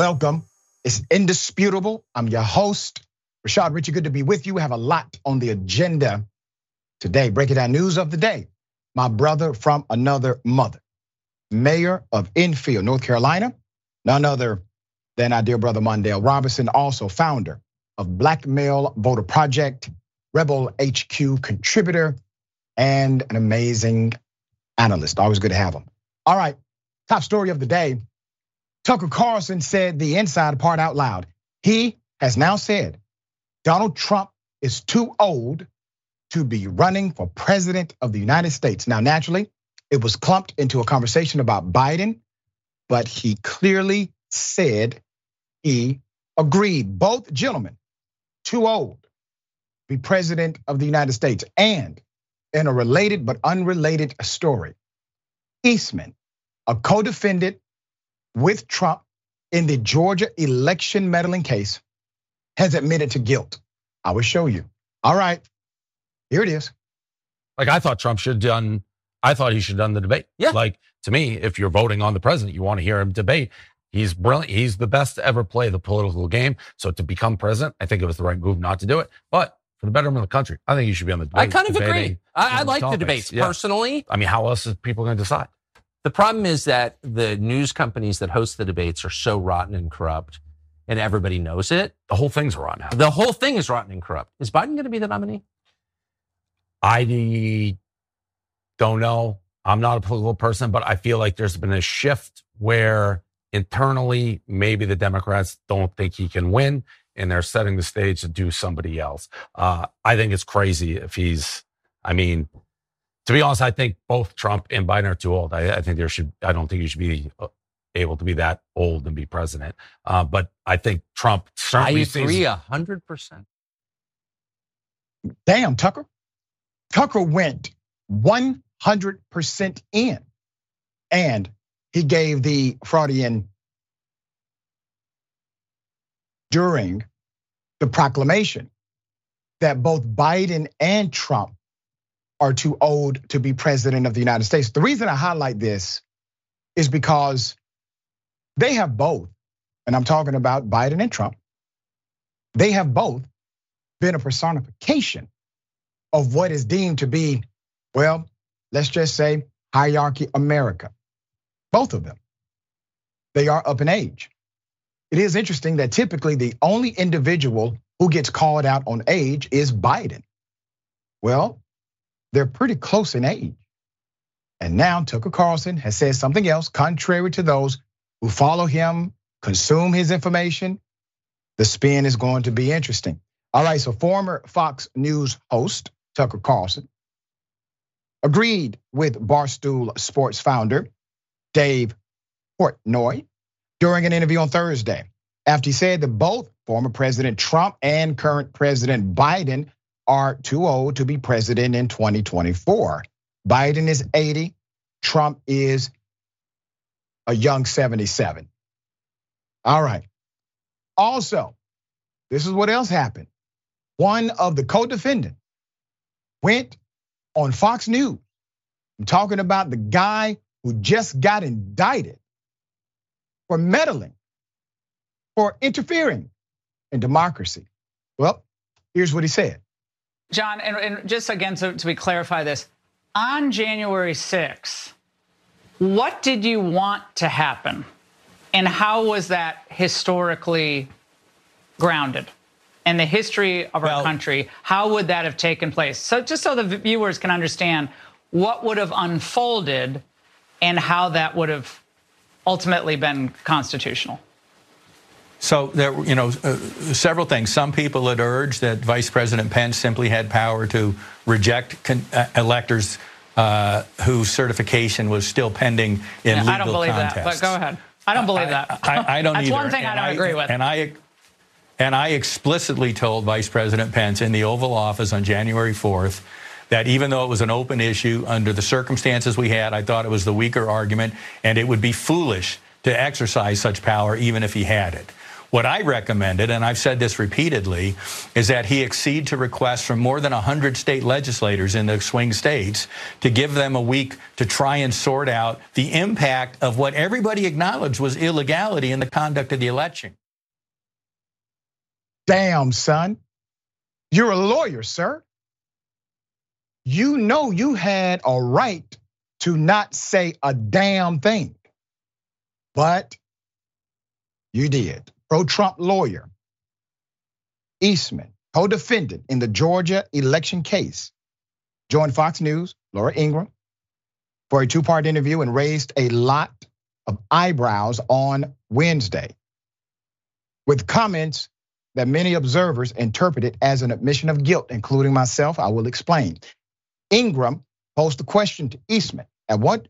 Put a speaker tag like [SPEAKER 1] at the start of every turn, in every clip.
[SPEAKER 1] Welcome. It's indisputable. I'm your host, Rashad Richey. Good to be with you. We have a lot on the agenda today. Breaking down news of the day. My brother from another mother, mayor of Enfield, North Carolina, none other than our dear brother Mondale Robinson, also founder of Black Male Voter Project, Rebel HQ contributor, and an amazing analyst. Always good to have him. All right, top story of the day. Tucker Carlson said the inside part out loud. He has now said Donald Trump is too old to be running for president of the United States. Now, naturally, it was clumped into a conversation about Biden, but he clearly said he agreed. Both gentlemen, too old to be president of the United States. And in a related but unrelated story, Eastman, a co defendant with Trump in the Georgia election meddling case, has admitted to guilt. I will show you. All right, here it is.
[SPEAKER 2] Like I thought Trump should have done, I thought he should have done the debate.
[SPEAKER 3] Yeah.
[SPEAKER 2] Like to me, if you're voting on the president, you want to hear him debate. He's brilliant. He's the best to ever play the political game. So to become president, I think it was the right move not to do it. But for the betterment of the country, I think you should be on the debate.
[SPEAKER 3] I kind of agree. I, I
[SPEAKER 2] these
[SPEAKER 3] like the
[SPEAKER 2] topics.
[SPEAKER 3] debates
[SPEAKER 2] Yeah.
[SPEAKER 3] personally.
[SPEAKER 2] I mean, how else is people going to decide?
[SPEAKER 3] The problem is that the news companies that host the debates are so rotten and corrupt, and everybody knows it.
[SPEAKER 2] The whole thing's rotten.
[SPEAKER 3] The whole thing is rotten and corrupt. Is Biden going to be the nominee?
[SPEAKER 2] I don't know. I'm not a political person, but I feel like there's been a shift where internally, maybe the Democrats don't think he can win and they're setting the stage to do somebody else. Uh, I think it's crazy if he's, I mean, to be honest, I think both Trump and Biden are too old. I, I think there should, I don't think you should be uh, able to be that old and be president. Uh, but I think Trump certainly sees-
[SPEAKER 3] agree a hundred percent.
[SPEAKER 1] Damn, Tucker. Tucker went 100% in and he gave the Freudian during the proclamation that both Biden and Trump are too old to be president of the United States. The reason I highlight this is because they have both, and I'm talking about Biden and Trump, they have both been a personification of what is deemed to be, well, let's just say hierarchy America. Both of them. They are up in age. It is interesting that typically the only individual who gets called out on age is Biden. Well, they're pretty close in age. And now Tucker Carlson has said something else contrary to those who follow him, consume his information. The spin is going to be interesting. All right, so former Fox News host Tucker Carlson agreed with Barstool Sports founder Dave Portnoy during an interview on Thursday after he said that both former President Trump and current President Biden are too old to be president in 2024. Biden is 80, Trump is a young 77. All right. Also, this is what else happened. One of the co-defendants went on Fox News I'm talking about the guy who just got indicted for meddling, for interfering in democracy. Well, here's what he said.
[SPEAKER 4] John, and, and just again to, to be clarify this, on January 6th, what did you want to happen? And how was that historically grounded? In the history of our
[SPEAKER 5] Well-
[SPEAKER 4] country, how would that have taken place? So, just so the viewers can understand what would have unfolded and how that would have ultimately been constitutional.
[SPEAKER 5] So there, you know, uh, several things. Some people had urged that Vice President Pence simply had power to reject con- uh, electors uh, whose certification was still pending in
[SPEAKER 4] Yeah,
[SPEAKER 5] legal
[SPEAKER 4] I don't believe
[SPEAKER 5] contests.
[SPEAKER 4] that, but go ahead. I don't believe that.
[SPEAKER 5] I, I don't
[SPEAKER 4] That's
[SPEAKER 5] either.
[SPEAKER 4] one thing I don't agree with.
[SPEAKER 5] And I, and I explicitly told Vice President Pence in the Oval Office on January 4th that even though it was an open issue under the circumstances we had, I thought it was the weaker argument, and it would be foolish to exercise such power even if he had it. What I recommended, and I've said this repeatedly, is that he accede to requests from more than 100 state legislators in the swing states to give them a week to try and sort out the impact of what everybody acknowledged was illegality in the conduct of the election.
[SPEAKER 1] Damn, son. You're a lawyer, sir. You know you had a right to not say a damn thing. But you did. Pro Trump lawyer Eastman, co defendant in the Georgia election case, joined Fox News, Laura Ingraham, for a two part interview and raised a lot of eyebrows on Wednesday with comments that many observers interpreted as an admission of guilt, including myself. I will explain. Ingraham posed a question to Eastman at one,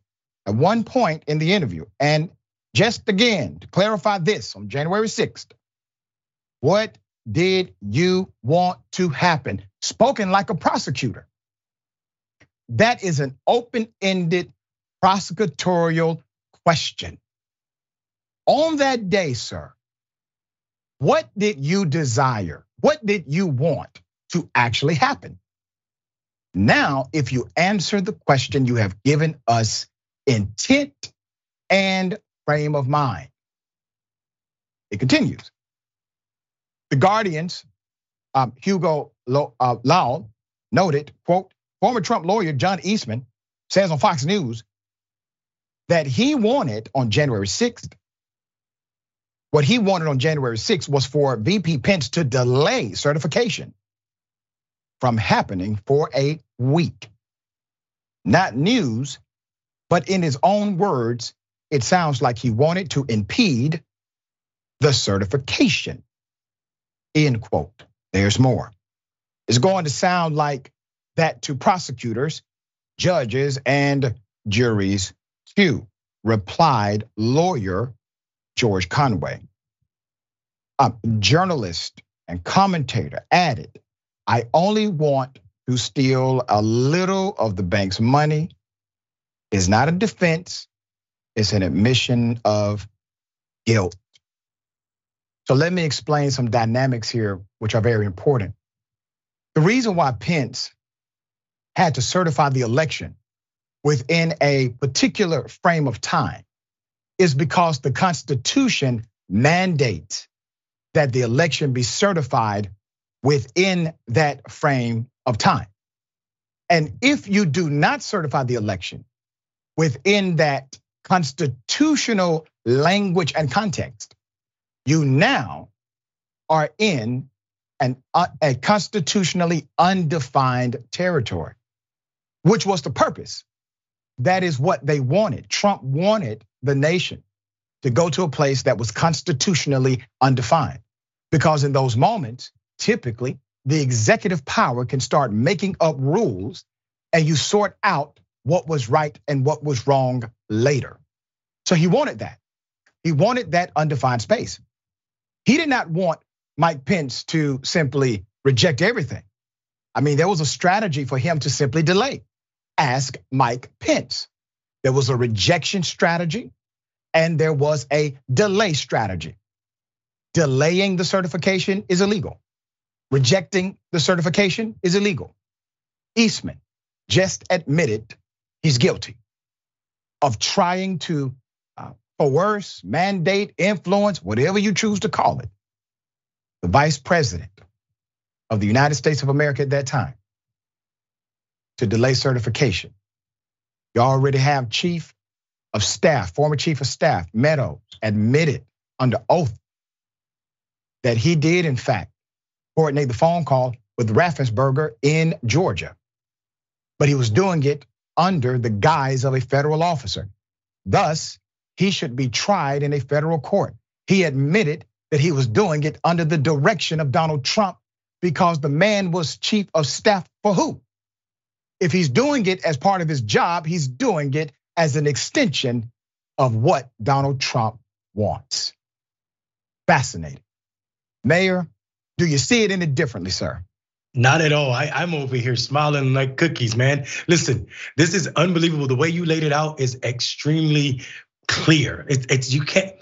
[SPEAKER 1] at one point in the interview. And just again, to clarify this on January 6th, what did you want to happen? Spoken like a prosecutor. That is an open ended prosecutorial question. On that day, sir, what did you desire? What did you want to actually happen? Now, if you answer the question, you have given us intent and frame of mind. It continues. The Guardian's um, Hugo uh, Lau noted, quote, former Trump lawyer John Eastman says on Fox News that he wanted on January 6th, what he wanted on January 6th was for VP Pence to delay certification from happening for a week. Not news, but in his own words, it sounds like he wanted to impede the certification. End quote. There's more. It's going to sound like that to prosecutors, judges, and juries too, replied lawyer George Conway. A journalist and commentator added I only want to steal a little of the bank's money. It's not a defense, it's an admission of guilt. So let me explain some dynamics here, which are very important. The reason why Pence had to certify the election within a particular frame of time is because the Constitution mandates that the election be certified within that frame of time. And if you do not certify the election within that constitutional language and context, you now are in an, uh, a constitutionally undefined territory, which was the purpose. That is what they wanted. Trump wanted the nation to go to a place that was constitutionally undefined. Because in those moments, typically the executive power can start making up rules and you sort out what was right and what was wrong later. So he wanted that. He wanted that undefined space. He did not want Mike Pence to simply reject everything. I mean, there was a strategy for him to simply delay. Ask Mike Pence. There was a rejection strategy and there was a delay strategy. Delaying the certification is illegal. Rejecting the certification is illegal. Eastman just admitted he's guilty of trying to uh, coerce, mandate, influence, whatever you choose to call it, the vice president of the United States of America at that time to delay certification. You already have chief of staff, former chief of staff, Meadows, admitted under oath that he did, in fact, coordinate the phone call with Raffensperger in Georgia. But he was doing it under the guise of a federal officer. Thus, he should be tried in a federal court. He admitted that he was doing it under the direction of Donald Trump because the man was chief of staff for who? If he's doing it as part of his job, he's doing it as an extension of what Donald Trump wants. Fascinating. Mayor, do you see it any differently, sir?
[SPEAKER 6] Not at all. I, am over here smiling like cookies, man. Listen, this is unbelievable. The way you laid it out is extremely clear. It's, it's you can't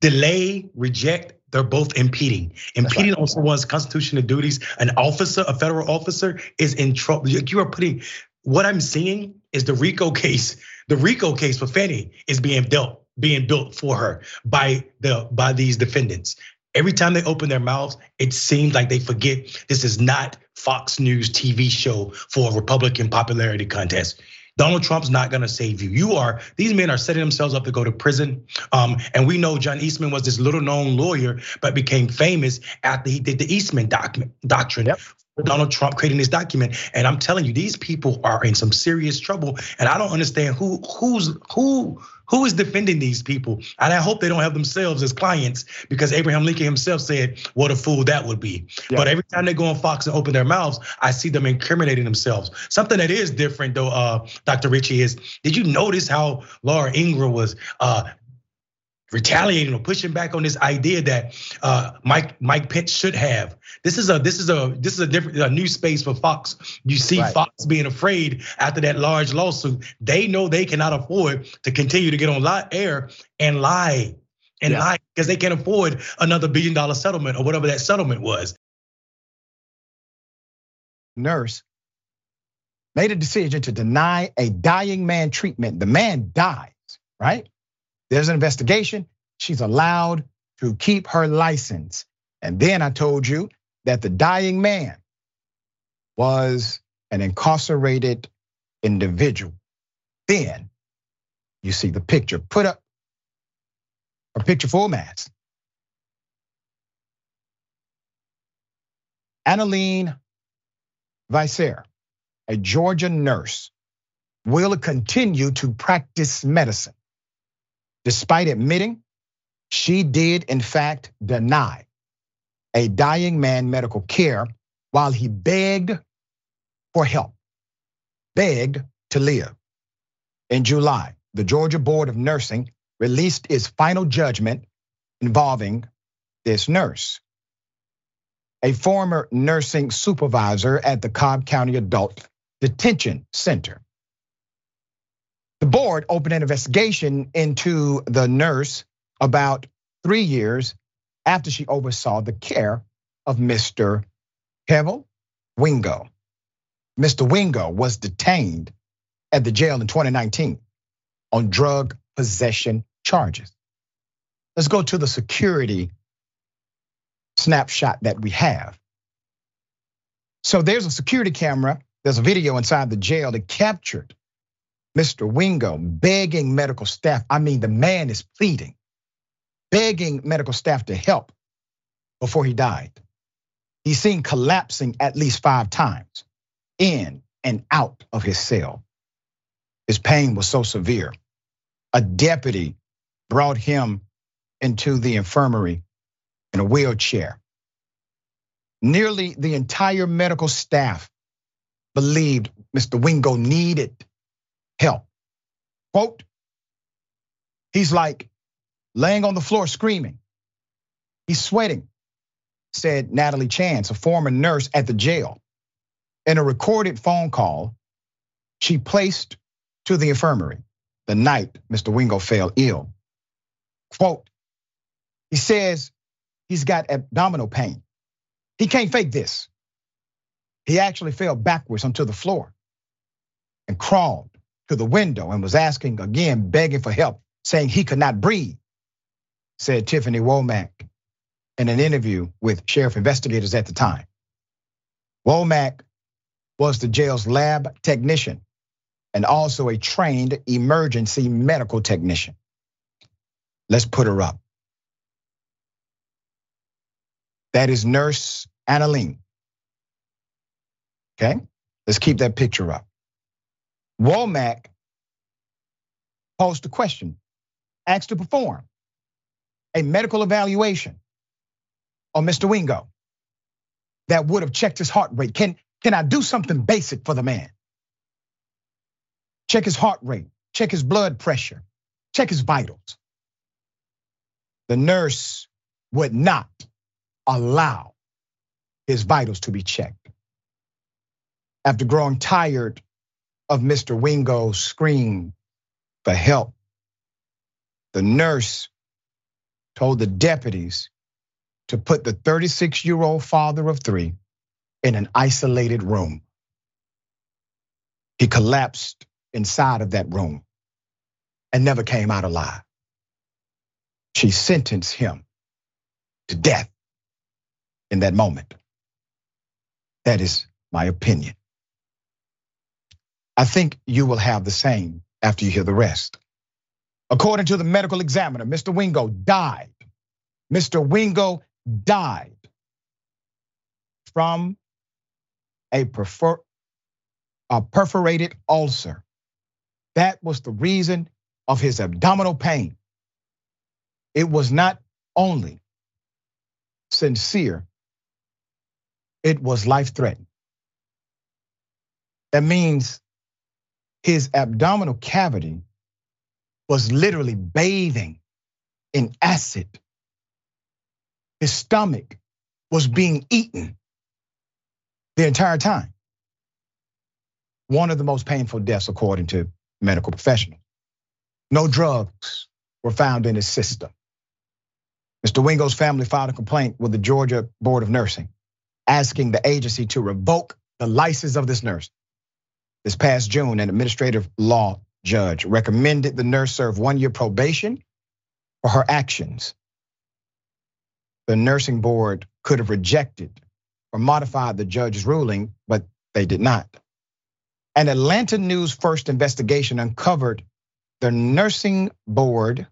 [SPEAKER 6] delay, reject, they're both impeding. Impeding right. on someone's constitutional duties. An officer, a federal officer, is in trouble. You are putting. What I'm seeing is the RICO case. The RICO case for Fani is being dealt, being built for her by the by these defendants. Every time they open their mouths, it seems like they forget this is not Fox News TV show for a Republican popularity contest. Donald Trump's not going to save you. You are, these men are setting themselves up to go to prison. Um, and we know John Eastman was this little known lawyer, but became famous after he did the Eastman document, doctrine. Yep. Donald Trump creating this document, and I'm telling you, these people are in some serious trouble, and I don't understand who who's who who is defending these people? And I hope they don't have themselves as clients because Abraham Lincoln himself said, what a fool that would be. Yeah. But every time they go on Fox and open their mouths, I see them incriminating themselves. Something that is different though, uh, Dr. Richey, is did you notice how Laura Ingraham was uh, retaliating or pushing back on this idea that uh, Mike Mike Pence should have. This is a this is a this is a different a new space for Fox. You see right. Fox being afraid after that large lawsuit. They know they cannot afford to continue to get on air and lie and yeah. lie because they can't afford another billion dollar settlement or whatever that settlement was.
[SPEAKER 1] Nurse made a decision to deny a dying man treatment. The man dies, right? There's an investigation. She's allowed to keep her license. And then I told you that the dying man was an incarcerated individual. Then you see the picture. Put up a picture format. Analene Visser, a Georgia nurse, will continue to practice medicine despite admitting she did, in fact, deny a dying man medical care while he begged for help, begged to live. In July, the Georgia Board of Nursing released its final judgment involving this nurse. A former nursing supervisor at the Cobb County Adult Detention Center the board opened an investigation into the nurse about three years after she oversaw the care of Mr. Kevil Wingo. Mr. Wingo was detained at the jail in 2019 on drug possession charges. Let's go to the security snapshot that we have. So there's a security camera, there's a video inside the jail that captured Mr. Wingo begging medical staff. I mean, the man is pleading, begging medical staff to help before he died. He's seen collapsing at least five times in and out of his cell. His pain was so severe. A deputy brought him into the infirmary in a wheelchair. Nearly the entire medical staff believed Mr. Wingo needed help. Quote, he's like laying on the floor screaming. He's sweating, said Natalie Chance, a former nurse at the jail. In a recorded phone call, she placed to the infirmary the night Mr. Wingo fell ill. Quote, he says he's got abdominal pain. He can't fake this. He actually fell backwards onto the floor and crawled to the window and was asking again, begging for help, saying he could not breathe, said Tiffany Womack in an interview with sheriff investigators at the time. Womack was the jail's lab technician and also a trained emergency medical technician. Let's put her up. That is Nurse Analene. Okay, let's keep that picture up. Womack posed a question, asked to perform a medical evaluation on Mr. Wingo that would have checked his heart rate. Can, can I do something basic for the man? Check his heart rate, check his blood pressure, check his vitals. The nurse would not allow his vitals to be checked. After growing tired of Mr. Wingo's scream for help. The nurse told the deputies to put the 36 year old father of three in an isolated room. He collapsed inside of that room and never came out alive. She sentenced him to death in that moment. That is my opinion. I think you will have the same after you hear the rest. According to the medical examiner, Mr. Wingo died. Mr. Wingo died from a, prefer, a perforated ulcer. That was the reason of his abdominal pain. It was not only sincere, it was life threatening. That means his abdominal cavity was literally bathing in acid. His stomach was being eaten the entire time. One of the most painful deaths, according to medical professionals. No drugs were found in his system. Mr. Wingo's family filed a complaint with the Georgia Board of Nursing, asking the agency to revoke the license of this nurse. This past June, an administrative law judge recommended the nurse serve one year probation for her actions. The nursing board could have rejected or modified the judge's ruling, but they did not. An Atlanta News First investigation uncovered the nursing board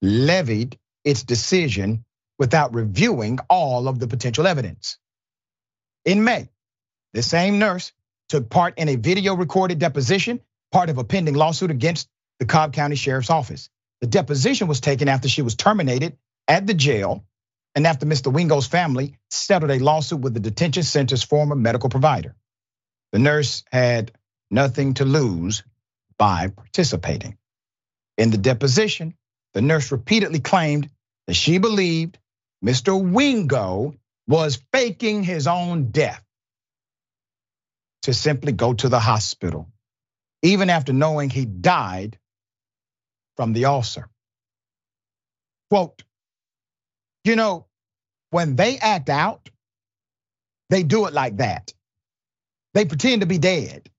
[SPEAKER 1] levied its decision without reviewing all of the potential evidence. In May, the same nurse took part in a video recorded deposition, part of a pending lawsuit against the Cobb County Sheriff's Office. The deposition was taken after she was terminated at the jail and after Mr. Wingo's family settled a lawsuit with the detention center's former medical provider. The nurse had nothing to lose by participating. In the deposition, the nurse repeatedly claimed that she believed Mr. Wingo was faking his own death to simply go to the hospital, even after knowing he died from the ulcer. Quote, you know, when they act out, they do it like that. They pretend to be dead,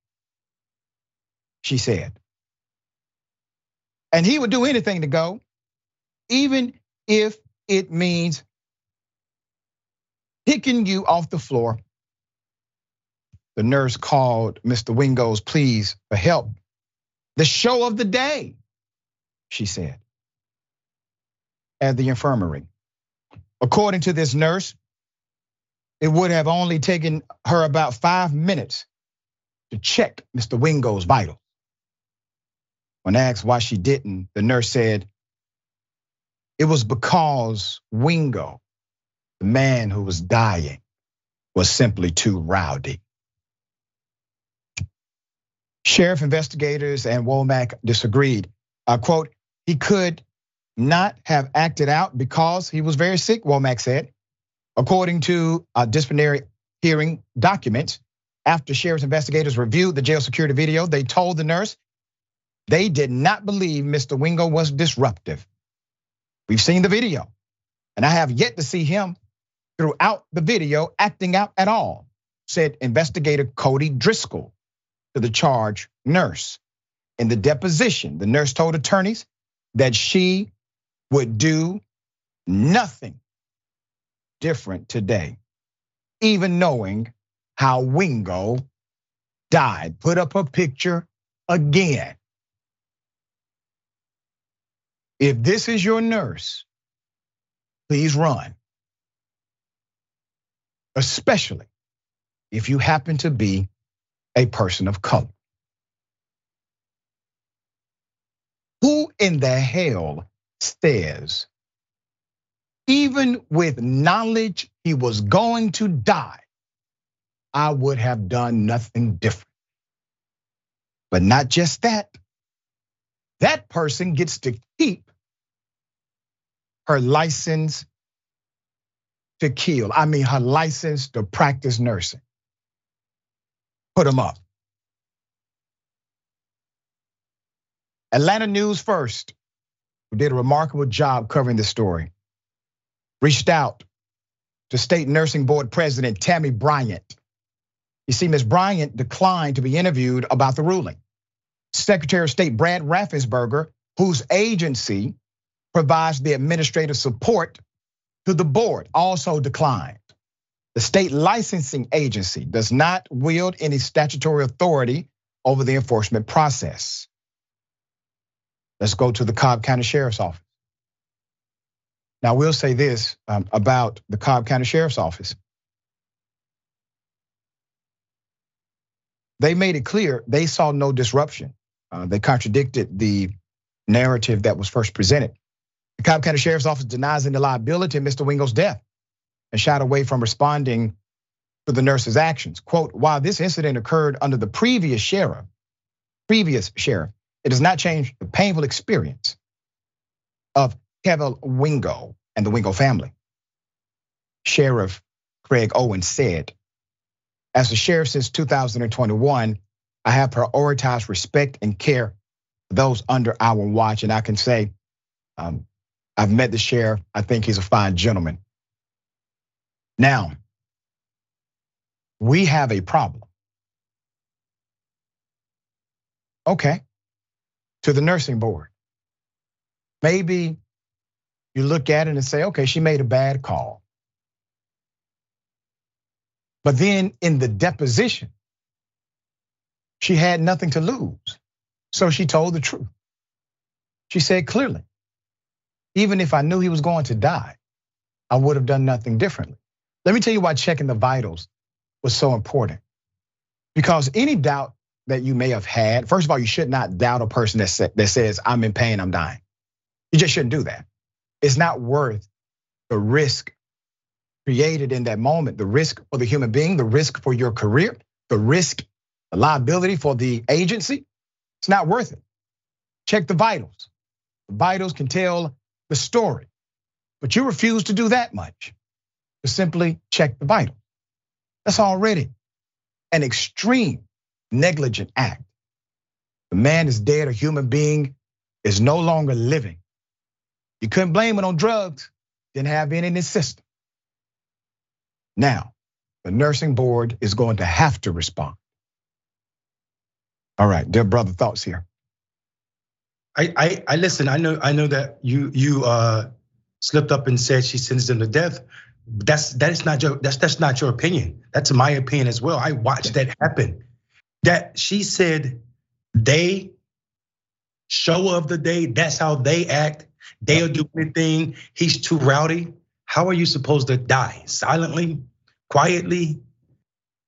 [SPEAKER 1] she said. And he would do anything to go, even if it means picking you off the floor. The nurse called Mr. Wingo's pleas for help. The show of the day, she said, at the infirmary. According to this nurse, it would have only taken her about five minutes to check Mr. Wingo's vitals. When asked why she didn't, the nurse said it was because Wingo, the man who was dying, was simply too rowdy. Sheriff investigators and Womack disagreed. Uh, quote, he could not have acted out because he was very sick, Womack said. According to a disciplinary hearing documents, after sheriff's investigators reviewed the jail security video, they told the nurse they did not believe Mr. Wingo was disruptive. We've seen the video, and I have yet to see him throughout the video acting out at all, said investigator Cody Driscoll to the charge nurse. In the deposition, the nurse told attorneys that she would do nothing different today, even knowing how Wingo died. Put up a picture again. If this is your nurse, please run. Especially if you happen to be a person of color. Who in the hell says, even with knowledge he was going to die, I would have done nothing different. But not just that, that person gets to keep her license to kill. I mean, her license to practice nursing. Put them up. Atlanta News First who did a remarkable job covering the story, reached out to State Nursing Board President Tammy Bryant. You see, Ms. Bryant declined to be interviewed about the ruling. Secretary of State Brad Raffensperger, whose agency provides the administrative support to the board, also declined. The state licensing agency does not wield any statutory authority over the enforcement process. Let's go to the Cobb County Sheriff's Office. Now, we'll say this um, about the Cobb County Sheriff's Office. They made it clear they saw no disruption. Uh, they contradicted the narrative that was first presented. The Cobb County Sheriff's Office denies any liability in Mr. Wingo's death and shied away from responding to the nurse's actions. Quote, while this incident occurred under the previous sheriff, previous sheriff, it does not change the painful experience of Kevin Wingo and the Wingo family. Sheriff Craig Owen said, as the sheriff since 2021, I have prioritized respect and care for those under our watch. And I can say, um, I've met the sheriff. I think he's a fine gentleman. Now, we have a problem. Okay, to the nursing board. Maybe you look at it and say, okay, she made a bad call. But then in the deposition, she had nothing to lose. So she told the truth. She said clearly, even if I knew he was going to die, I would have done nothing differently. Let me tell you why checking the vitals was so important. Because any doubt that you may have had, first of all, you should not doubt a person that, that says, I'm in pain, I'm dying. You just shouldn't do that. It's not worth the risk created in that moment, the risk for the human being, the risk for your career, the risk, the liability for the agency. It's not worth it. Check the vitals. The vitals can tell the story, but you refuse to do that much to simply check the vital. That's already an extreme negligent act. The man is dead, a human being is no longer living. You couldn't blame it on drugs, didn't have any in his system. Now, the nursing board is going to have to respond. All right, dear brother, thoughts here.
[SPEAKER 6] I, I, I listen. I know, I know that you, you uh, slipped up and said she sentenced him to death. That's that is not your that's that's not your opinion. That's my opinion as well. I watched that happen. That she said they show of the day. That's how they act. They'll do anything. He's too rowdy. How are you supposed to die? Silently, quietly?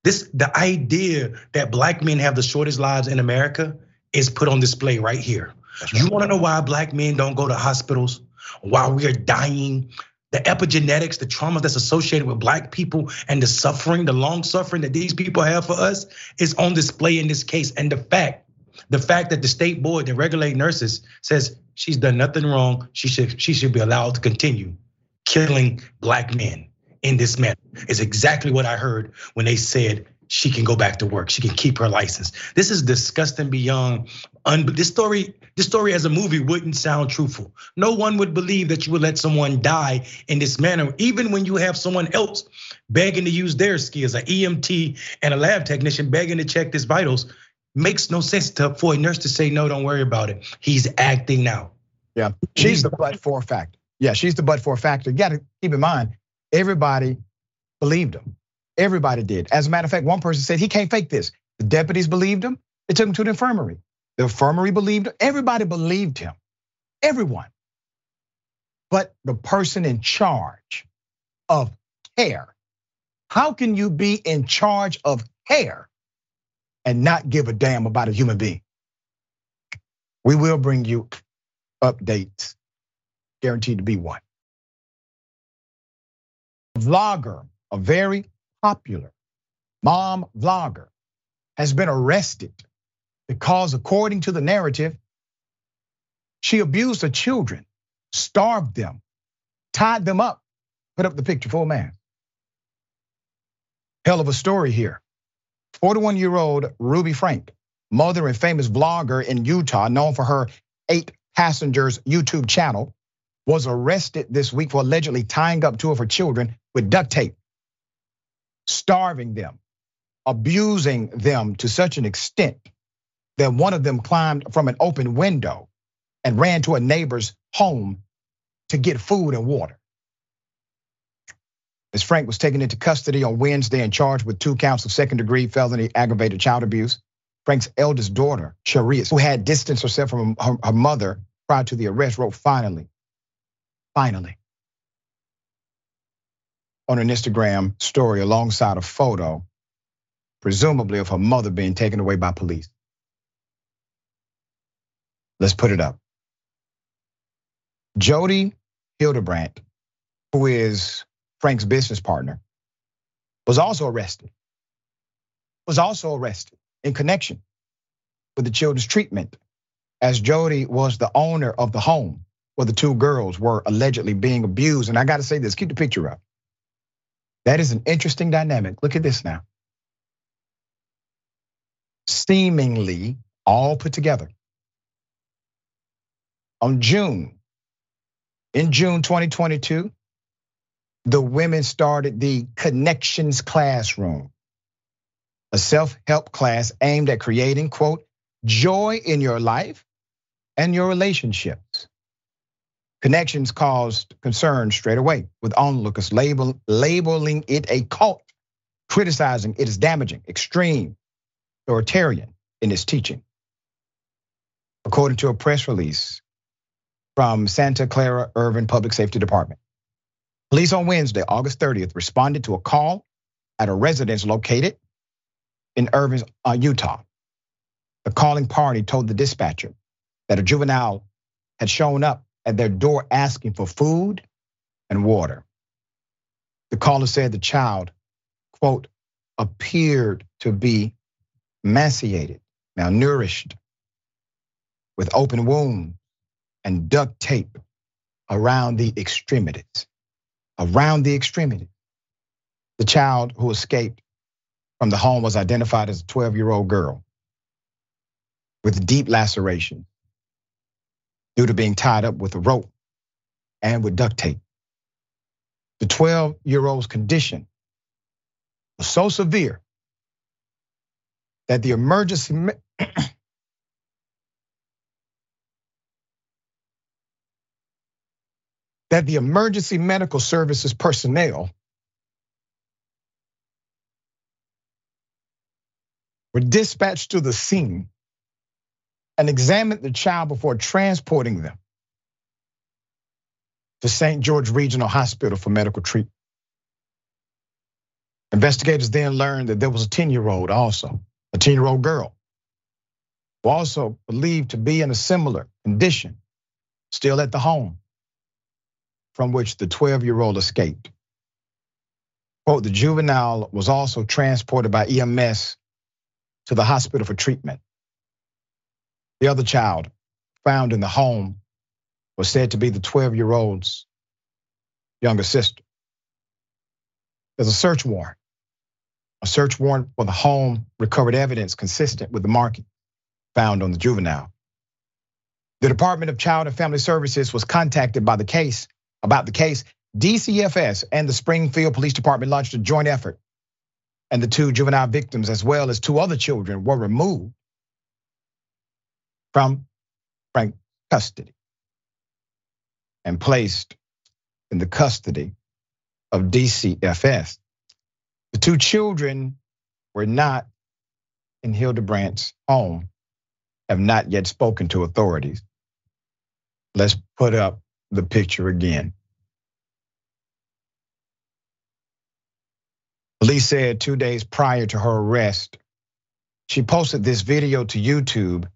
[SPEAKER 6] This the idea that black men have the shortest lives in America is put on display right here. You want to know why black men don't go to hospitals? Why we are dying? The epigenetics, the trauma that's associated with black people, and the suffering, the long suffering that these people have for us is on display in this case. And the fact, the fact that the state board that regulate nurses says she's done nothing wrong, she should she should be allowed to continue killing black men in this manner is exactly what I heard when they said she can go back to work. She can keep her license. This is disgusting beyond. Un- this story, this story as a movie wouldn't sound truthful. No one would believe that you would let someone die in this manner, even when you have someone else begging to use their skills, an EMT and a lab technician begging to check his vitals. Makes no sense to, for a nurse to say no. Don't worry about it. He's acting now.
[SPEAKER 1] Yeah, she's the but for factor. Yeah, she's the but for factor. You got to keep in mind, everybody believed him. Everybody did. As a matter of fact, one person said he can't fake this. The deputies believed him. They took him to the infirmary. The infirmary believed. Everybody believed him. Everyone. But the person in charge of care, how can you be in charge of care and not give a damn about a human being? We will bring you updates, guaranteed to be one. Vlogger, a very popular mom vlogger, has been arrested because, according to the narrative, she abused her children, starved them, tied them up. Put up the picture, full man. Hell of a story here. 41 year old Ruby Franke, mother and famous vlogger in Utah, known for her eight passengers YouTube channel, was arrested this week for allegedly tying up two of her children with duct tape, starving them, abusing them to such an extent that one of them climbed from an open window and ran to a neighbor's home to get food and water. As Franke was taken into custody on Wednesday and charged with two counts of second degree felony aggravated child abuse, Franke's eldest daughter, Sharice, who had distanced herself from her, mother prior to the arrest, wrote finally, finally, on an Instagram story alongside a photo, presumably of her mother being taken away by police. Let's put it up. Jodi Hildebrandt, who is Franke's business partner, was also arrested. Was also arrested in connection with the children's treatment, as Jodi was the owner of the home where the two girls were allegedly being abused. And I got to say this, keep the picture up. That is an interesting dynamic. Look at this now. Seemingly all put together. On June, in June 2022, the women started the Connections Classroom, a self help class aimed at creating, quote, joy in your life and your relationships. Connections caused concern straight away, with onlookers label, labeling it a cult, criticizing it as damaging, extreme, authoritarian in its teaching. According to a press release from Santa Clara Ivins Public Safety Department, police on Wednesday, August 30th, responded to a call at a residence located in Ivins, uh, Utah. The calling party told the dispatcher that a juvenile had shown up at their door asking for food and water. The caller said the child, quote, appeared to be emaciated, malnourished, with open wounds and duct tape around the extremities. Around the extremities. The child who escaped from the home was identified as a 12 year old girl with deep laceration due to being tied up with a rope and with duct tape. The 12 year old's condition was so severe that the emergency that the emergency medical services personnel were dispatched to the scene and examined the child before transporting them to St. George Regional Hospital for medical treatment. Investigators then learned that there was a 10 year old also, a 10 year old girl, who also believed to be in a similar condition, still at the home from which the 12 year old escaped. Quote, the juvenile was also transported by EMS to the hospital for treatment. The other child found in the home was said to be the 12 year old's younger sister. There's a search warrant. A search warrant for the home recovered evidence consistent with the marking found on the juvenile. The Department of Child and Family Services was contacted by the case about the case. DCFS and the Springville Police Department launched a joint effort, and the two juvenile victims, as well as two other children, were removed from Franke custody and placed in the custody of DCFS. The two children were not in Hildebrandt's home, have not yet spoken to authorities. Let's put up the picture again. Police said two days prior to her arrest, she posted this video to YouTube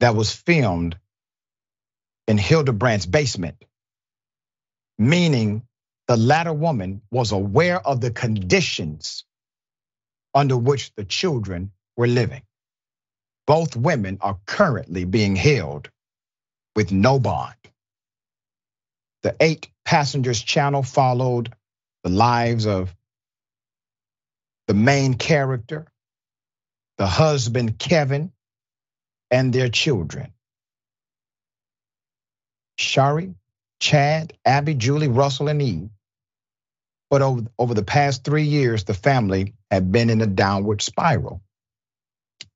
[SPEAKER 1] that was filmed in Hildebrandt's basement, meaning the latter woman was aware of the conditions under which the children were living. Both women are currently being held with no bond. The eight passengers channel followed the lives of the main character, the husband, Kevin, and their children. Shari Chad, Abby, Julie, Russell, and Eve. But over, over the past three years, the family had been in a downward spiral.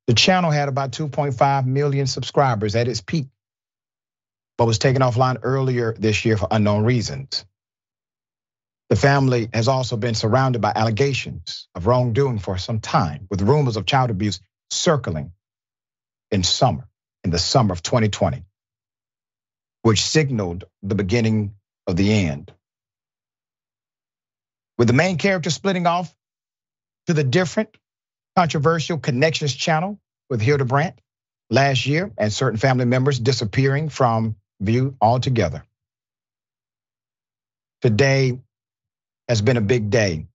[SPEAKER 1] The channel had about 2.5 million subscribers at its peak, but was taken offline earlier this year for unknown reasons. The family has also been surrounded by allegations of wrongdoing for some time, with rumors of child abuse circling in summer, in the summer of 2020, which signaled the beginning of the end. With the main character splitting off to the different controversial Connections channel with Hildebrandt last year, and certain family members disappearing from view altogether. Today has been a big day.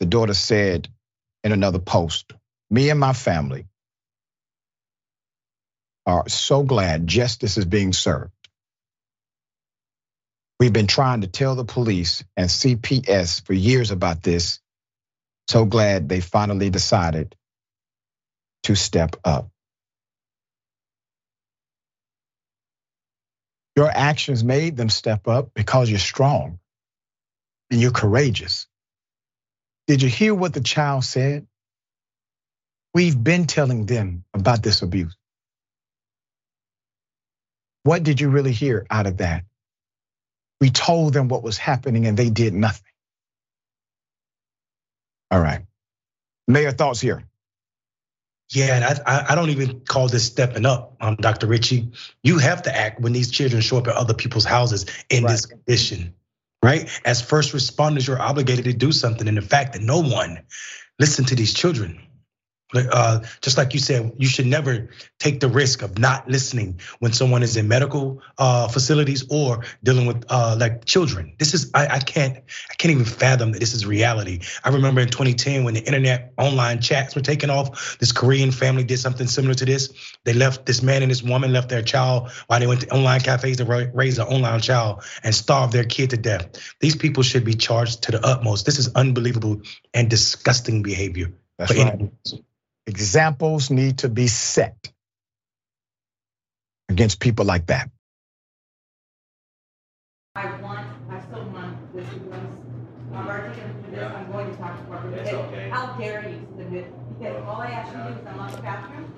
[SPEAKER 1] The daughter said in another post, me and my family are so glad justice is being served. We've been trying to tell the police and CPS for years about this. So glad they finally decided to step up. Your actions made them step up because you're strong and you're courageous. Did you hear what the child said? We've been telling them about this abuse. What did you really hear out of that? We told them what was happening and they did nothing. All right. Mayor, thoughts here.
[SPEAKER 6] Yeah, and I, I don't even call this stepping up, um, Dr. Richey. You have to act when these children show up at other people's houses in right. this condition right? As first responders, you're obligated to do something. And the fact that no one listened to these children uh, just like you said, you should never take the risk of not listening when someone is in medical uh, facilities or dealing with uh, like children. This is I, I, can't I can't even fathom that this is reality. I remember in 2010 when the internet online chats were taken off, this Korean family did something similar to this. They left this man and this woman left their child while they went to online cafes to raise an online child and starve their kid to death. These people should be charged to the utmost. This is unbelievable and disgusting behavior.
[SPEAKER 1] That's right. Examples need to be set against people like that.
[SPEAKER 7] I want, I still want this because I'm already going to do this, I'm going to talk to corporate.
[SPEAKER 8] It's okay.
[SPEAKER 7] How dare you submit? Because all I asked you to do is unlock the bathroom.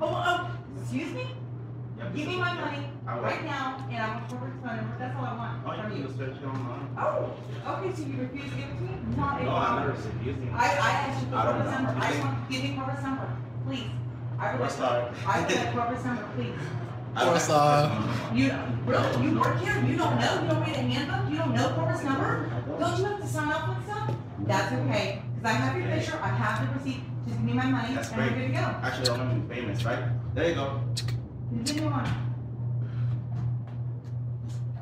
[SPEAKER 7] Oh, oh, excuse me? Give me my money right now, and I'm a corporate phone number, that's all I want
[SPEAKER 8] Oh, you
[SPEAKER 7] you.
[SPEAKER 8] can switch it online.
[SPEAKER 7] Oh, okay, so you refuse to give it to me? Not a
[SPEAKER 8] No, I'm
[SPEAKER 7] problem.
[SPEAKER 8] not refusing.
[SPEAKER 7] I, I asked you for
[SPEAKER 8] I don't
[SPEAKER 7] corporate
[SPEAKER 8] know.
[SPEAKER 7] number, I just want, give me corporate number, please. I would
[SPEAKER 8] What's
[SPEAKER 7] like,
[SPEAKER 8] that?
[SPEAKER 7] I would like corporate number, please.
[SPEAKER 8] I don't
[SPEAKER 9] What's
[SPEAKER 8] have
[SPEAKER 9] up?
[SPEAKER 8] to-
[SPEAKER 7] You, really, you work here, you don't know, you don't read a handbook, you don't know corporate number? Don't you have to sign off on stuff? That's okay, cause I have your picture, I have the receipt, just give me my money,
[SPEAKER 8] That's
[SPEAKER 7] and we're
[SPEAKER 8] great.
[SPEAKER 7] good to go.
[SPEAKER 8] Actually, I want to be famous, right? There you go.
[SPEAKER 7] Continue on.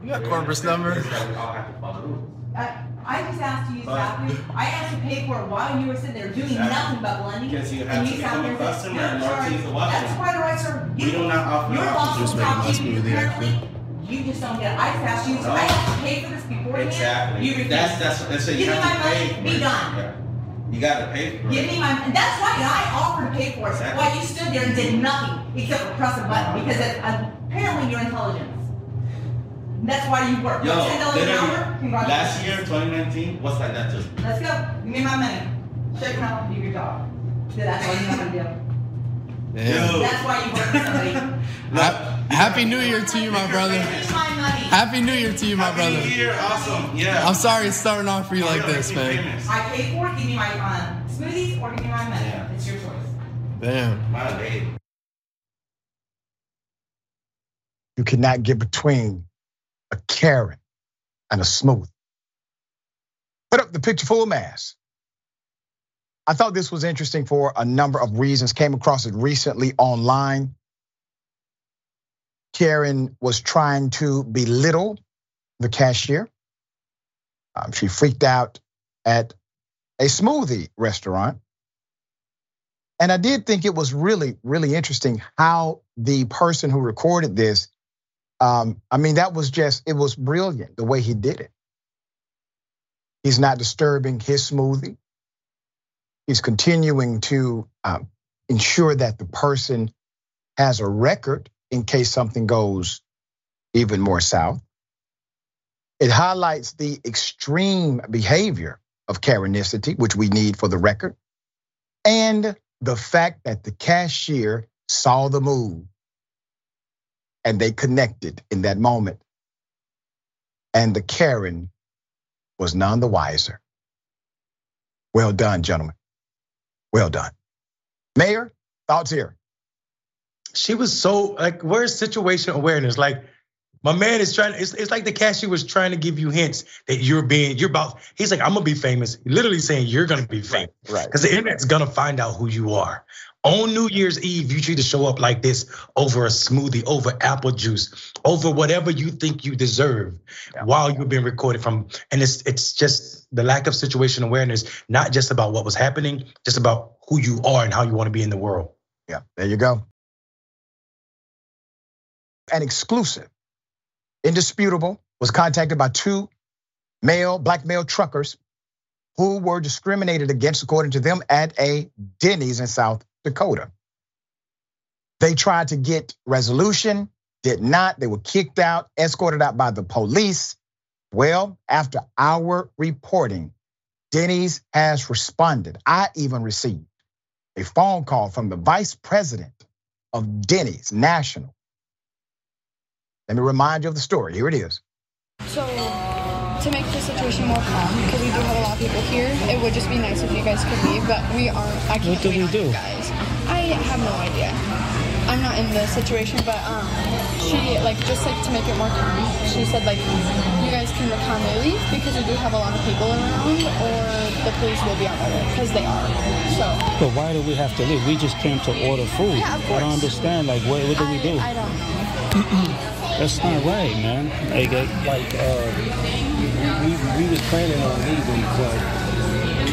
[SPEAKER 9] You got Corporate number.
[SPEAKER 8] It's that we all have to follow the rules.
[SPEAKER 7] I, I just asked you to use the bathroom, I asked to pay for it while you were sitting there doing
[SPEAKER 8] Exactly.
[SPEAKER 7] nothing but blending.
[SPEAKER 8] Because you
[SPEAKER 7] and
[SPEAKER 8] have to
[SPEAKER 7] sat
[SPEAKER 8] become a
[SPEAKER 7] and
[SPEAKER 8] customer
[SPEAKER 7] "You're
[SPEAKER 8] in order to
[SPEAKER 7] sorry."
[SPEAKER 8] use the washroom.
[SPEAKER 7] That's quite all right, sir. You-
[SPEAKER 8] We do not offer
[SPEAKER 7] Your
[SPEAKER 8] the
[SPEAKER 7] boss
[SPEAKER 8] option.
[SPEAKER 7] will
[SPEAKER 9] Just making
[SPEAKER 7] talk
[SPEAKER 9] my
[SPEAKER 7] to you correctly. You just don't get it. I just asked you,
[SPEAKER 8] No.
[SPEAKER 7] I have to pay for this beforehand.
[SPEAKER 8] Exactly.
[SPEAKER 7] You refuse.
[SPEAKER 8] That's that's that's it. You
[SPEAKER 7] Give me
[SPEAKER 8] have
[SPEAKER 7] my
[SPEAKER 8] to pay
[SPEAKER 7] money,
[SPEAKER 8] for
[SPEAKER 7] be
[SPEAKER 8] it.
[SPEAKER 7] done.
[SPEAKER 8] Yeah. You gotta pay for
[SPEAKER 7] Give
[SPEAKER 8] it.
[SPEAKER 7] me my, and that's why I offered to pay for it,
[SPEAKER 8] Exactly.
[SPEAKER 7] while you stood there and did nothing except for press a button, because it, apparently you're intelligent. That's why you work.
[SPEAKER 8] Yo,
[SPEAKER 7] Ten dollars an hour,
[SPEAKER 8] literally,
[SPEAKER 7] congratulations.
[SPEAKER 8] last year, 2019, was like that too.
[SPEAKER 7] Let's go. Give me my money. Shake it off and do your job. So that's all you know how to do.
[SPEAKER 9] Yeah.
[SPEAKER 8] Dude.
[SPEAKER 7] That's why you work for somebody.
[SPEAKER 9] Ha- Happy New Year to you, my brother.
[SPEAKER 7] Give me my money.
[SPEAKER 9] Happy New Year to you, my
[SPEAKER 8] Happy
[SPEAKER 9] brother.
[SPEAKER 8] New Year, awesome. Yeah.
[SPEAKER 9] I'm sorry it's starting off for you like this, man.
[SPEAKER 7] I paid for it. Give me my um, smoothies or give me my money.
[SPEAKER 8] Yeah.
[SPEAKER 7] It's your choice.
[SPEAKER 9] Damn.
[SPEAKER 8] My lady.
[SPEAKER 1] You cannot get between a Karen and a smooth. Put up the picture full of mass. I thought this was interesting for a number of reasons. Came across it recently online. Karen was trying to belittle the cashier. Um, she freaked out at a smoothie restaurant. And I did think it was really, really interesting how the person who recorded this, um, I mean, that was just, it was brilliant the way he did it. He's not disturbing his smoothie. He's continuing to um, ensure that the person has a record in case something goes even more south. It highlights the extreme behavior of Karenicity, which we need for the record, and the fact that the cashier saw the move and they connected in that moment. And the Karen was none the wiser. Well done, gentlemen. Well done. Mayor, thoughts here?
[SPEAKER 6] She was so like, where's situation awareness? Like, my man is trying. It's, it's like the cashier was trying to give you hints that you're being, you're about. He's like, I'm gonna be famous. Literally saying you're gonna be famous,
[SPEAKER 1] right?
[SPEAKER 6] Because the internet's gonna find out who you are. On New Year's Eve, you treat to show up like this over a smoothie, over apple juice, over whatever you think you deserve, yeah. while you've been recorded from. And it's it's just the lack of situation awareness, not just about what was happening, just about who you are and how you want to be in the world.
[SPEAKER 1] Yeah, there you go. An exclusive Indisputable was contacted by two male, black male truckers who were discriminated against, according to them, at a Denny's in South Dakota. They tried to get resolution, did not. They were kicked out, escorted out by the police. Well, after our reporting, Denny's has responded. I even received a phone call from the vice president of Denny's National let me remind you of the story. Here it is.
[SPEAKER 10] So, to make the situation more calm, because we do have a lot of people here, it would just be nice if you guys could leave, but we are. I can't
[SPEAKER 11] what do we do?
[SPEAKER 10] guys. I have no idea. I'm not in the situation, but um, she like just like to make it more calm. She said like you guys can calmly leave because we do have a lot of people around, or the police will be on order because they are. So.
[SPEAKER 11] But why do we have to leave? We just came to order food.
[SPEAKER 10] Yeah, of course.
[SPEAKER 11] I don't understand. Like, what, what do
[SPEAKER 10] I,
[SPEAKER 11] we do?
[SPEAKER 10] I don't know.
[SPEAKER 11] That's not right, man.
[SPEAKER 12] Like, like uh, we, we was planning on leaving, but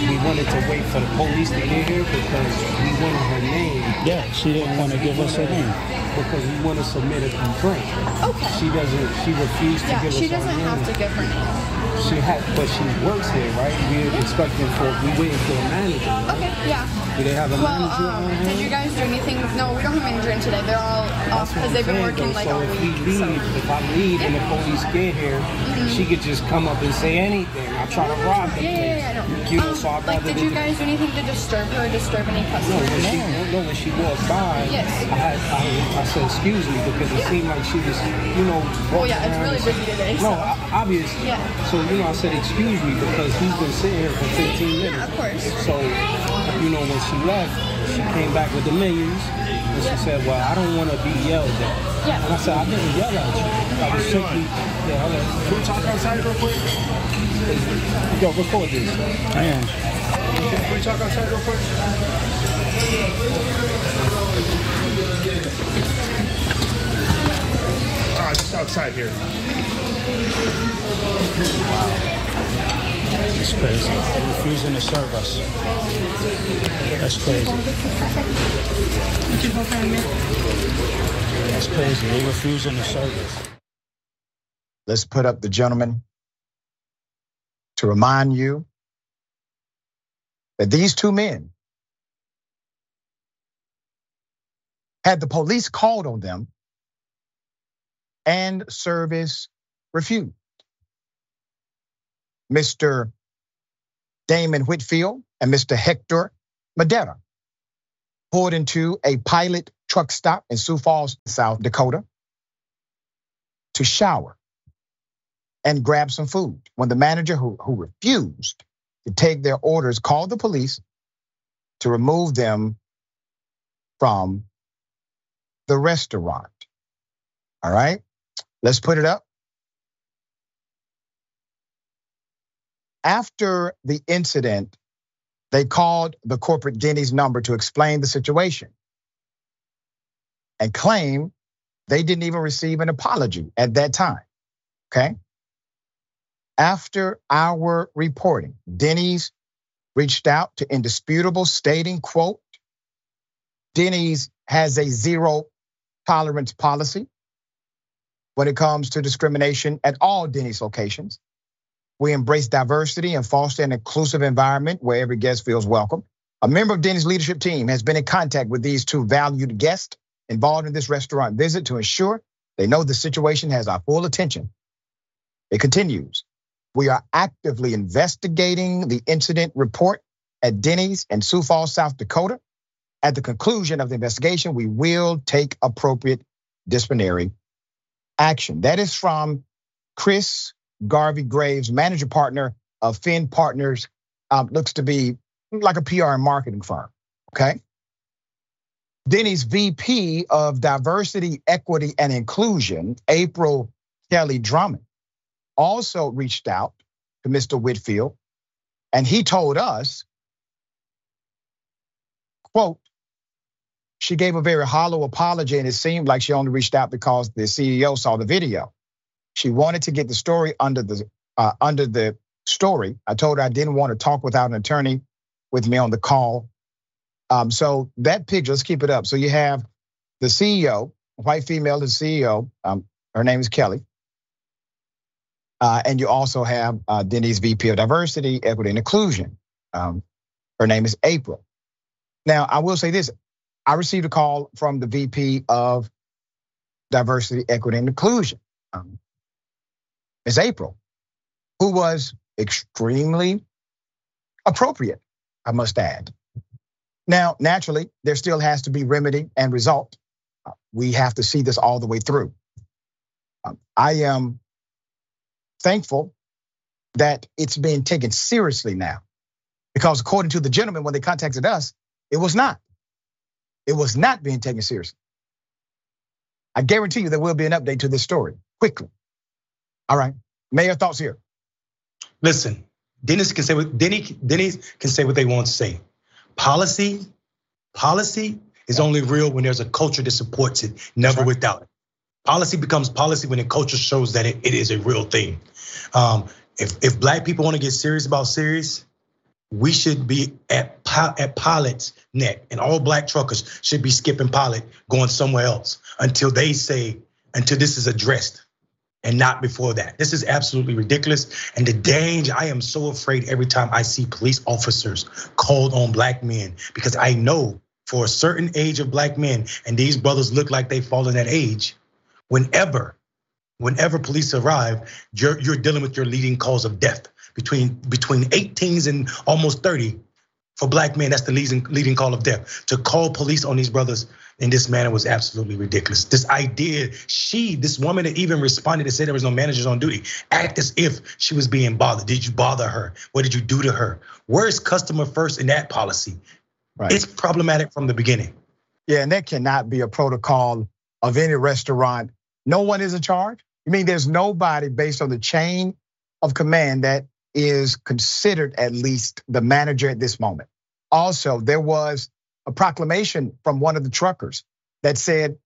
[SPEAKER 12] we wanted to wait for the police to get here because we wanted her name.
[SPEAKER 11] Yeah, she didn't want to give us her name.
[SPEAKER 12] Because we want to submit a complaint.
[SPEAKER 10] Okay.
[SPEAKER 12] She doesn't, she refused to
[SPEAKER 10] yeah,
[SPEAKER 12] give us her name.
[SPEAKER 10] she doesn't have to give her name.
[SPEAKER 12] She had, but she works here, right? We're expecting for, we waiting for a manager. Right?
[SPEAKER 10] Okay, yeah.
[SPEAKER 12] Do they have a
[SPEAKER 10] well,
[SPEAKER 12] manager?
[SPEAKER 10] Um, did you guys do anything? No, we don't have a manager in today. They're all off because they've been working
[SPEAKER 12] though.
[SPEAKER 10] like
[SPEAKER 12] so
[SPEAKER 10] all
[SPEAKER 12] if
[SPEAKER 10] week.
[SPEAKER 12] we leave,
[SPEAKER 10] so.
[SPEAKER 12] if I leave and the police get here, mm-hmm. she could just come up and say anything. I try to rob the
[SPEAKER 10] yeah,
[SPEAKER 12] place.
[SPEAKER 10] Yeah, yeah, I know.
[SPEAKER 12] You know,
[SPEAKER 10] um,
[SPEAKER 12] so I
[SPEAKER 10] like, did you guys do anything to disturb her, or disturb any customers?
[SPEAKER 12] no,
[SPEAKER 10] customers?
[SPEAKER 12] when she, no, when she walked by,
[SPEAKER 10] Yes.
[SPEAKER 12] I, had, I, I said, excuse me, because it
[SPEAKER 10] Yeah.
[SPEAKER 12] seemed like she was, you know,
[SPEAKER 10] Oh, yeah, it's really
[SPEAKER 12] and-
[SPEAKER 10] busy today.
[SPEAKER 12] No,
[SPEAKER 10] so.
[SPEAKER 12] o- obvious.
[SPEAKER 10] Yeah.
[SPEAKER 12] So, you know, I said, excuse me, because he's been sitting here for 15 minutes.
[SPEAKER 10] Yeah, of course.
[SPEAKER 12] So, you know, when she left, she came back with the menus. And she
[SPEAKER 10] Yeah.
[SPEAKER 12] said, well, I don't want to be yelled at.
[SPEAKER 10] Yeah.
[SPEAKER 12] And I said, I didn't yell at you. I was simply, yeah, hold on. Can we talk outside real quick? Yo, record this.
[SPEAKER 11] I.
[SPEAKER 12] Can we talk outside real quick?
[SPEAKER 13] Ah, just outside here.
[SPEAKER 11] It's crazy. They're refusing to serve us. That's crazy. That's crazy. They're refusing to serve us.
[SPEAKER 1] Let's put up the gentleman to remind you that these two men had the police called on them and service refused. Mr. Damon Whitfield and Mr. Hector Madera pulled into a pilot truck stop in Sioux Falls, South Dakota to shower and grab some food. When the manager who, who refused to take their orders called the police to remove them from the restaurant. All right, let's put it up. After the incident, they called the corporate Denny's number to explain the situation and claim they didn't even receive an apology at that time. Okay. After our reporting, Denny's reached out to Indisputable stating, quote, Denny's has a zero tolerance policy when it comes to discrimination at all Denny's locations. We embrace diversity and foster an inclusive environment where every guest feels welcome. A member of Denny's leadership team has been in contact with these two valued guests involved in this restaurant visit to ensure They know the situation has our full attention. It continues. We are actively investigating the incident report at Denny's in Sioux Falls, South Dakota. At the conclusion of the investigation, we will take appropriate disciplinary action. That is from Chris Garvey Graves, manager partner of Finn Partners, um, looks to be like a PR and marketing firm. Okay. Denny's VP of Diversity, Equity, and Inclusion, April Kelly Drummond, also reached out to Mr. Whitfield, and he told us, quote, she gave a very hollow apology, and it seemed like she only reached out because the CEO saw the video. She wanted to get the story under the uh, under the story. I told her I didn't want to talk without an attorney with me on the call. Um, so that picture, let's keep it up. So you have the CEO, white female, the CEO. Um, her name is Kelly. Uh, and you also have uh, Denny's VP of Diversity, Equity, and Inclusion. Um, her name is April. Now, I will say this I received a call from the VP of Diversity, Equity, and Inclusion, um. April, who was extremely appropriate, I must add. Now, naturally, there still has to be remedy and result. Uh, we have to see this all the way through. Um, I am thankful that it's being taken seriously now. Because according to the gentleman, when they contacted us, it was not. It was not being taken seriously. I guarantee you there will be an update to this story quickly. All right. Mayor, thoughts here.
[SPEAKER 6] Listen, Dennis can say what Denny, Denny can say what they want to say. Policy, policy is only real when there's a culture that supports it, never right. without it. Policy becomes policy when the culture shows that it, it is a real thing. Um, if if black people want to get serious about serious, we should be at at Pilot's neck, and all black truckers should be skipping Pilot, going somewhere else until they say until this is addressed, and not before that. This is absolutely ridiculous, and the danger. I am so afraid every time I see police officers called on black men because I know for a certain age of black men, and these brothers look like they fall in that age. Whenever whenever police arrive, you're, you're dealing with your leading cause of death between between 18s and almost 30 for black men. That's the leading leading call of death. To call police on these brothers in this manner was absolutely ridiculous. This idea, she, this woman that even responded to say there was no managers on duty, act as if she was being bothered. Did you bother her? What did you do to her? Where is customer first in that policy? Right. It's problematic from the beginning.
[SPEAKER 1] Yeah, and that cannot be a protocol of any restaurant. No one is in charge. You mean there's nobody based on the chain of command that is considered at least the manager at this moment. Also, there was a proclamation from one of the truckers that said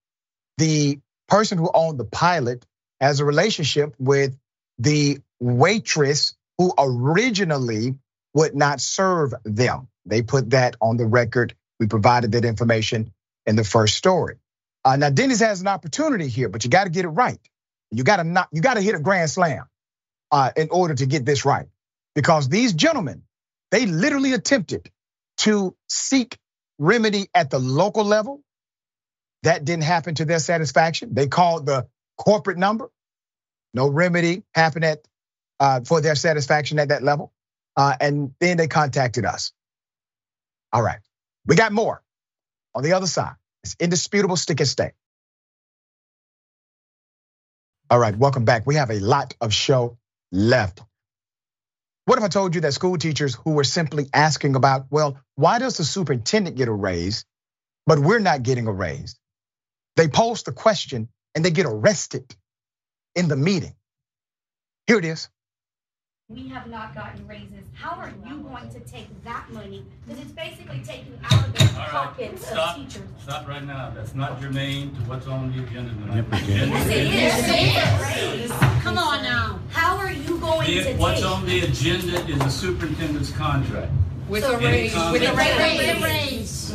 [SPEAKER 1] the person who owned the pilot has a relationship with the waitress who originally would not serve them. They put that on the record. We provided that information in the first story. Uh, now, Denny's has an opportunity here, but you got to get it right. You got to not, you got to hit a grand slam uh, in order to get this right, because these gentlemen, they literally attempted to seek remedy at the local level. That didn't happen to their satisfaction. They called the corporate number. No remedy happened at uh, for their satisfaction at that level, uh, and then they contacted us. All right, we got more on the other side. It's indisputable stick and stay. All right, welcome back. We have a lot of show left. What if I told you that school teachers who were simply asking about, well, why does the superintendent get a raise, but we're not getting a raise? They pose the question and they get arrested in the meeting. Here it is.
[SPEAKER 13] We have not gotten raises. How are you going to take that money? Because it's basically taking out of the pockets
[SPEAKER 14] Stop.
[SPEAKER 13] of teachers.
[SPEAKER 14] Stop right now. That's not germane to what's on the agenda tonight.
[SPEAKER 13] Yes, it is. Yes, it is. Come on now. How are you going
[SPEAKER 14] The-
[SPEAKER 13] to
[SPEAKER 14] What's
[SPEAKER 13] take?
[SPEAKER 14] on the agenda is the superintendent's contract.
[SPEAKER 4] With
[SPEAKER 13] So
[SPEAKER 4] a raise, with a
[SPEAKER 14] comment?
[SPEAKER 4] raise.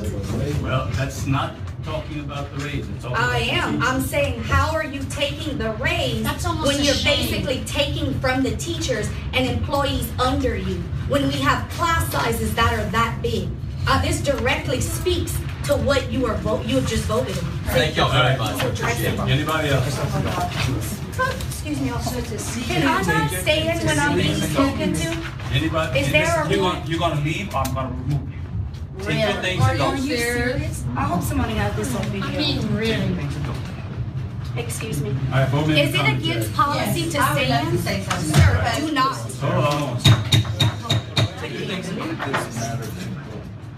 [SPEAKER 14] Well, that's not talking about the raise. It's talking
[SPEAKER 13] I
[SPEAKER 14] about the
[SPEAKER 13] am. I'm saying, how are you taking the raise
[SPEAKER 15] That's almost
[SPEAKER 13] when
[SPEAKER 15] a
[SPEAKER 13] you're
[SPEAKER 15] shame.
[SPEAKER 13] basically taking from the teachers and employees under you? When we have class sizes that are that big? Uh, this directly speaks to what you are vote you have just voted on.
[SPEAKER 14] Thank y'all very much.
[SPEAKER 13] Appreciate it.
[SPEAKER 14] Anybody else?
[SPEAKER 13] Excuse me, officer. Can I not stand when I'm being spoken to?
[SPEAKER 14] Anybody?
[SPEAKER 13] Is there a
[SPEAKER 14] You're
[SPEAKER 13] rule?
[SPEAKER 14] gonna, you're gonna leave, or I'm gonna remove you. Take your things
[SPEAKER 13] Are
[SPEAKER 14] and go.
[SPEAKER 13] are you serious? I hope somebody has this on video.
[SPEAKER 14] Take your things and.
[SPEAKER 13] Excuse me.
[SPEAKER 14] All right, vote in
[SPEAKER 13] Is it
[SPEAKER 14] comments.
[SPEAKER 13] against policy to
[SPEAKER 7] I would love to
[SPEAKER 13] stand?
[SPEAKER 7] say something.
[SPEAKER 13] Sir, do not.
[SPEAKER 14] Hold on. Take your things and go.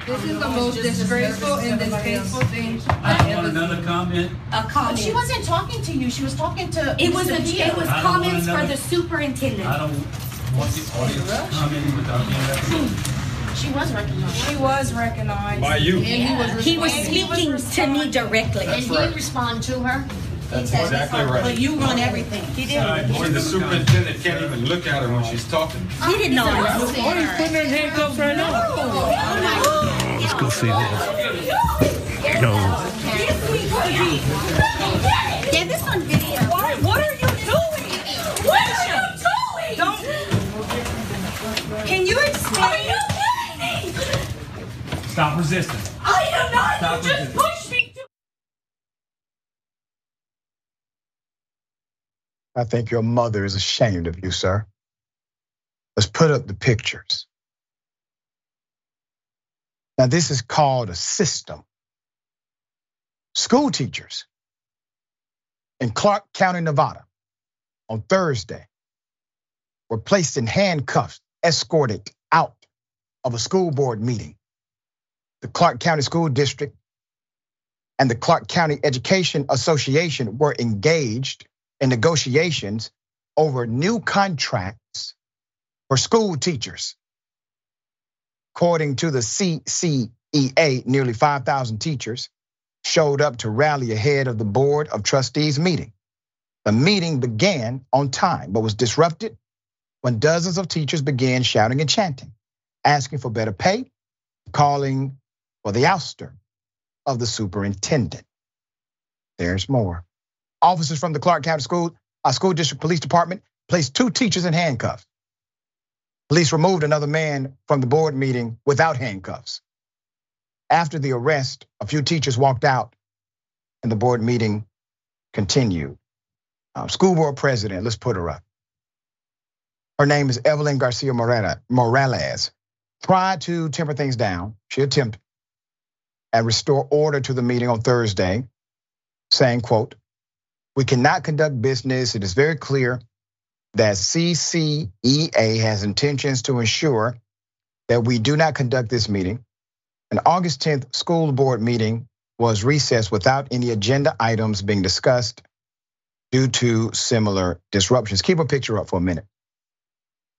[SPEAKER 15] This is the most disgraceful and distasteful thing
[SPEAKER 14] I
[SPEAKER 15] I
[SPEAKER 14] want
[SPEAKER 15] ever
[SPEAKER 14] another comment.
[SPEAKER 13] A comment.
[SPEAKER 7] She wasn't talking to you, she was talking to
[SPEAKER 13] It was a,
[SPEAKER 7] Mr. Dia.
[SPEAKER 13] it was
[SPEAKER 14] I don't want
[SPEAKER 13] comments for
[SPEAKER 14] another-
[SPEAKER 13] the superintendent.
[SPEAKER 14] I don't want the audience commenting without being hmm. recognized.
[SPEAKER 7] She was recognized.
[SPEAKER 15] She was recognized.
[SPEAKER 14] By you.
[SPEAKER 15] And he was,
[SPEAKER 13] He was
[SPEAKER 15] and he was
[SPEAKER 13] speaking to me directly.
[SPEAKER 7] And he respond to her.
[SPEAKER 14] That's exactly right.
[SPEAKER 7] But you run everything.
[SPEAKER 13] He did.
[SPEAKER 14] right, vote
[SPEAKER 16] When the
[SPEAKER 14] the
[SPEAKER 16] superintendent can't even look at her when she's talking.
[SPEAKER 13] He did not.
[SPEAKER 15] putting her in handcuffs right now.
[SPEAKER 11] Oh, oh, Let's go see this. Yo.
[SPEAKER 13] Yeah, this on video. What, what are you doing? What are you doing? Don't. Can you explain?
[SPEAKER 14] Stop resisting.
[SPEAKER 13] I am not.
[SPEAKER 14] Stop
[SPEAKER 13] You just pushed me.
[SPEAKER 1] I think your mother is ashamed of you, sir. Let's put up the pictures. Now, this is called a system. School teachers in Clark County, Nevada, on Thursday were placed in handcuffs, escorted out of a school board meeting. The Clark County School District and the Clark County Education Association were engaged in negotiations over new contracts for school teachers. According to the CCEA, nearly 5,000 teachers showed up to rally ahead of the Board of Trustees meeting. The meeting began on time, but was disrupted when dozens of teachers began shouting and chanting, asking for better pay, calling for the ouster of the superintendent. There's more. Officers from the Clark County School, uh, School District Police Department placed two teachers in handcuffs. Police removed another man from the board meeting without handcuffs. After the arrest, a few teachers walked out and the board meeting continued. Uh, school board president, let's put her up. Her name is Evelyn Garcia Morera- Morales. Tried to temper things down. She attempted and restore order to the meeting on Thursday, saying, quote, we cannot conduct business. It is very clear that CCEA has intentions to ensure that we do not conduct this meeting. An August 10th school board meeting was recessed without any agenda items being discussed due to similar disruptions. Keep a picture up for a minute.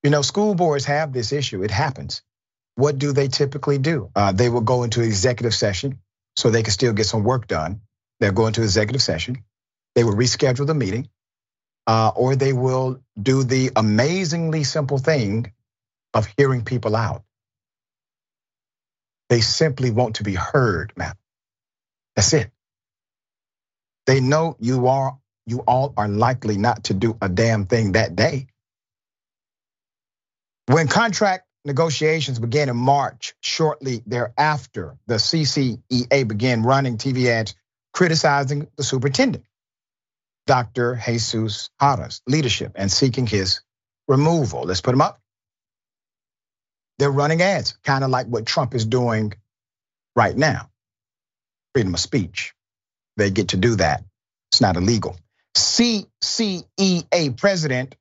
[SPEAKER 1] You know, school boards have this issue. It happens. What do they typically do? Uh, they will go into executive session so they can still get some work done. They'll go into executive session. They will reschedule the meeting, uh, or they will do the amazingly simple thing of hearing people out. They simply want to be heard, man. That's it. They know you are you all are likely not to do a damn thing that day. When contract negotiations began in March, shortly thereafter, the CCEA began running TV ads criticizing the superintendent, Dr. Jesus Jara's leadership and seeking his removal. Let's put him up. They're running ads, kind of like what Trump is doing right now. Freedom of speech. They get to do that. It's not illegal. CCEA President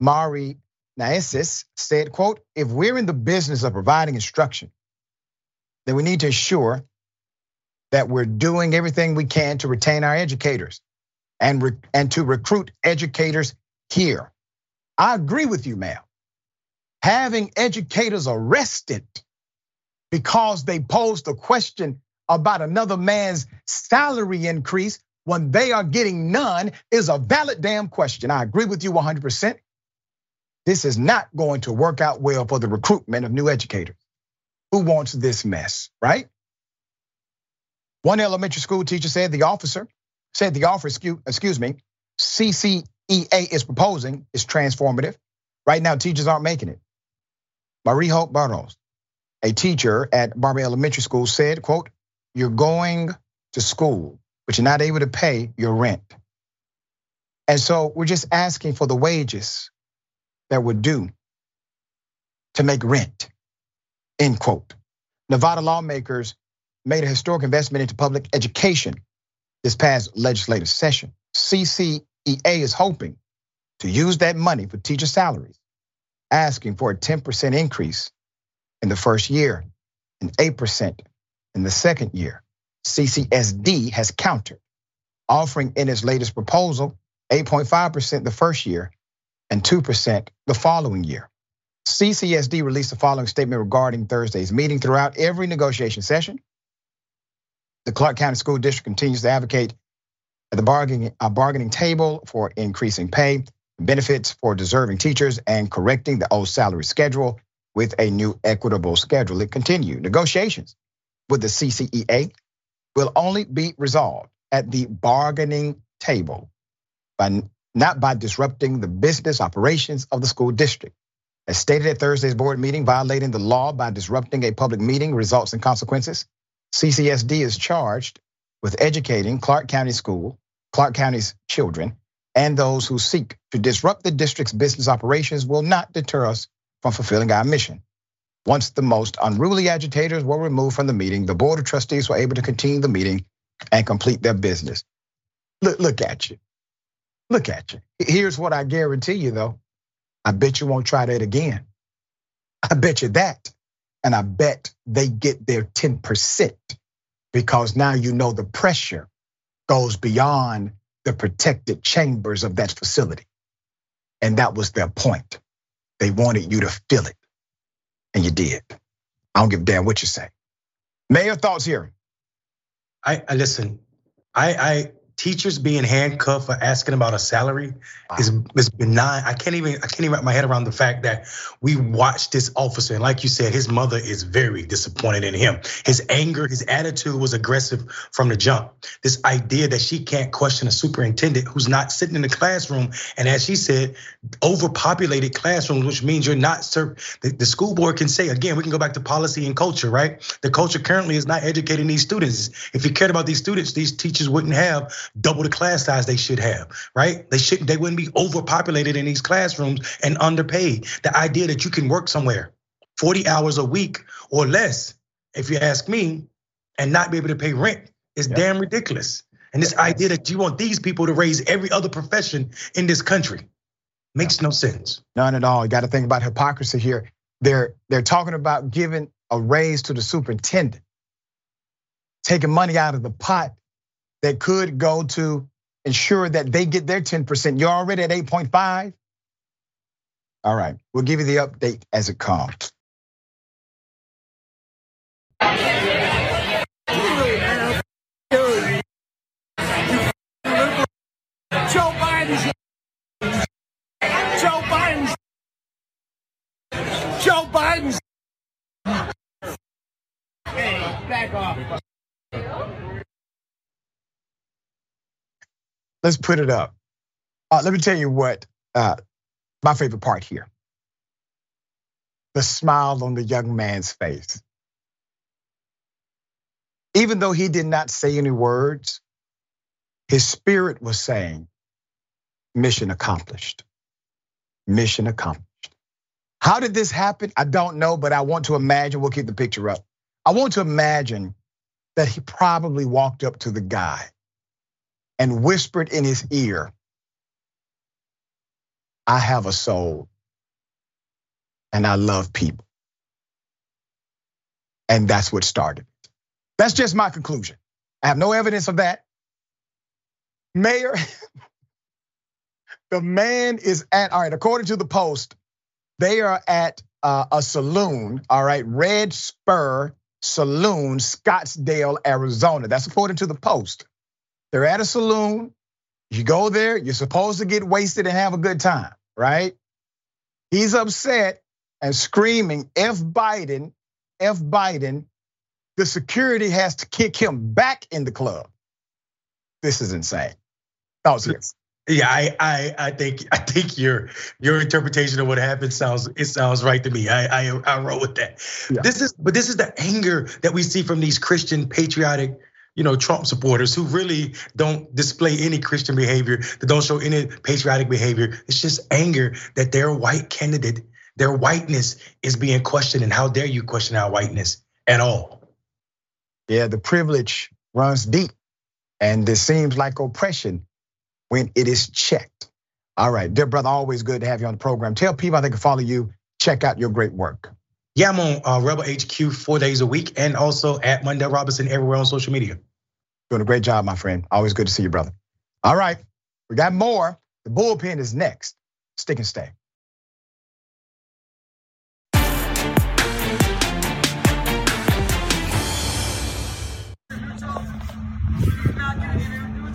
[SPEAKER 1] Marie Neisess said, quote, if we're in the business of providing instruction, then we need to ensure that we're doing everything we can to retain our educators and, re- and to recruit educators here. I agree with you, ma'am. Having educators arrested because they posed a question about another man's salary increase when they are getting none is a valid damn question. I agree with you 100%. This is not going to work out well for the recruitment of new educators. Who wants this mess, right? One elementary school teacher said the officer said the offer, excuse, me, CCEA is proposing is transformative. Right now, teachers aren't making it. Marie Hope Barros, a teacher at Barbary Elementary School, said, quote, you're going to school, but you're not able to pay your rent. And so we're just asking for the wages that would do to make rent, end quote. Nevada lawmakers made a historic investment into public education this past legislative session. CCEA is hoping to use that money for teacher salaries, asking for a 10% increase in the first year and 8% in the second year. CCSD has countered, offering in its latest proposal 8.5% the first year and 2% the following year. CCSD released the following statement regarding Thursday's meeting. Throughout every negotiation session, the Clark County School District continues to advocate at the bargaining, uh, bargaining table for increasing pay, benefits for deserving teachers, and correcting the old salary schedule with a new equitable schedule. It continued. Negotiations with the CCEA will only be resolved at the bargaining table by not by disrupting the business operations of the school district. As stated at Thursday's board meeting, violating the law by disrupting a public meeting results in consequences. CCSD is charged with educating Clark County School, Clark County's children, and those who seek to disrupt the district's business operations will not deter us from fulfilling our mission. Once the most unruly agitators were removed from the meeting, the board of trustees were able to continue the meeting and complete their business. Look, look at you. Look at you. Here's what I guarantee you though. I bet you won't try that again. I bet you that. And I bet they get their 10% because now you know the pressure goes beyond the protected chambers of that facility. And that was their point. They wanted you to feel it. And you did. I don't give a damn what you say. Mayor, thoughts here?
[SPEAKER 6] I, I listen. I, I teachers being handcuffed for asking about a salary is, is benign. I can't even I can't even wrap my head around the fact that we watched this officer, and like you said, his mother is very disappointed in him. His anger, his attitude was aggressive from the jump. This idea that she can't question a superintendent who's not sitting in the classroom, and as she said, overpopulated classrooms, which means you're not served. The, the school board can say again, we can go back to policy and culture, right? The culture currently is not educating these students. If you cared about these students, these teachers wouldn't have double the class size they should have, right? They shouldn't, they wouldn't be overpopulated in these classrooms and underpaid. The idea that you can work somewhere 40 hours a week or less, if you ask me, and not be able to pay rent is damn ridiculous. And this idea that you want these people to raise every other profession in this country makes no sense.
[SPEAKER 1] None at all. You got to think about hypocrisy here. They're they're talking about giving a raise to the superintendent, taking money out of the pot that could go to ensure that they get their 10%. You're already at 8.5. All right, we'll give you the update as it comes.
[SPEAKER 17] Joe Biden's Joe Biden's Joe Biden's Hey, back off.
[SPEAKER 1] Let's put it up. Uh, let me tell you what uh, my favorite part here the smile on the young man's face. Even though he did not say any words, his spirit was saying, Mission accomplished. Mission accomplished. How did this happen? I don't know, but I want to imagine. We'll keep the picture up. I want to imagine that he probably walked up to the guy and whispered in his ear, I have a soul and I love people. And that's what started. it. That's just my conclusion. I have no evidence of that. Mayor, the man is at, all right, according to the Post, they are at uh, a saloon, all right, Red Spur Saloon, Scottsdale, Arizona. That's according to the Post. They're at a saloon. You go there, you're supposed to get wasted and have a good time, right? He's upset and screaming, F Biden, F Biden. The security has to kick him back in the club. This is insane. Thoughts here.
[SPEAKER 6] Yeah, I, I, I think, I think your your interpretation of what happened sounds it sounds right to me. I, I, I roll with that. Yeah. This is, but this is the anger that we see from these Christian patriotic, you know, Trump supporters who really don't display any Christian behavior, that don't show any patriotic behavior. It's just anger that their white candidate, their whiteness is being questioned, and how dare you question our whiteness at all?
[SPEAKER 1] Yeah, the privilege runs deep, and it seems like oppression when it is checked. All right, dear brother, always good to have you on the program. Tell people how they can follow you. Check out your great work.
[SPEAKER 6] Yeah, I'm on uh, Rebel HQ four days a week, and also at Mondale Robinson everywhere on social media.
[SPEAKER 1] Doing a great job, my friend. Always good to see you, brother. All right, we got more. The bullpen is next. Stick and stay.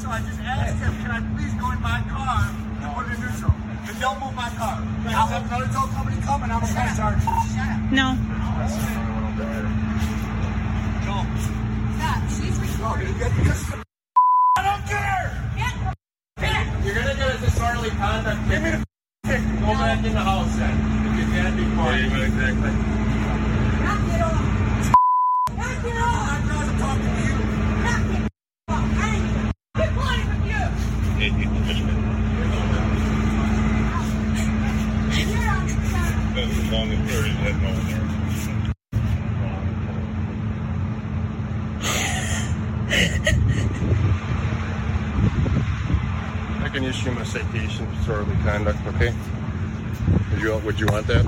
[SPEAKER 17] I just asked him, can I please go in my car and put it in neutral? Then don't move my car. I'll have another tow company come and I'm gonna press charge you.
[SPEAKER 18] No.
[SPEAKER 17] Joel.
[SPEAKER 13] Stop, she's recording.
[SPEAKER 17] I don't care! You're gonna get a disorderly conduct Give me the ticket. Go back in the house then. If you can't be quiet. Yeah, exactly.
[SPEAKER 13] Knock it off. Knock it off.
[SPEAKER 17] I'm not talking to you.
[SPEAKER 13] Knock it off. Hey, quit playing with you.
[SPEAKER 19] As long as there is that no there. I can issue him a citation for disorderly conduct, okay? Would you, would you want that?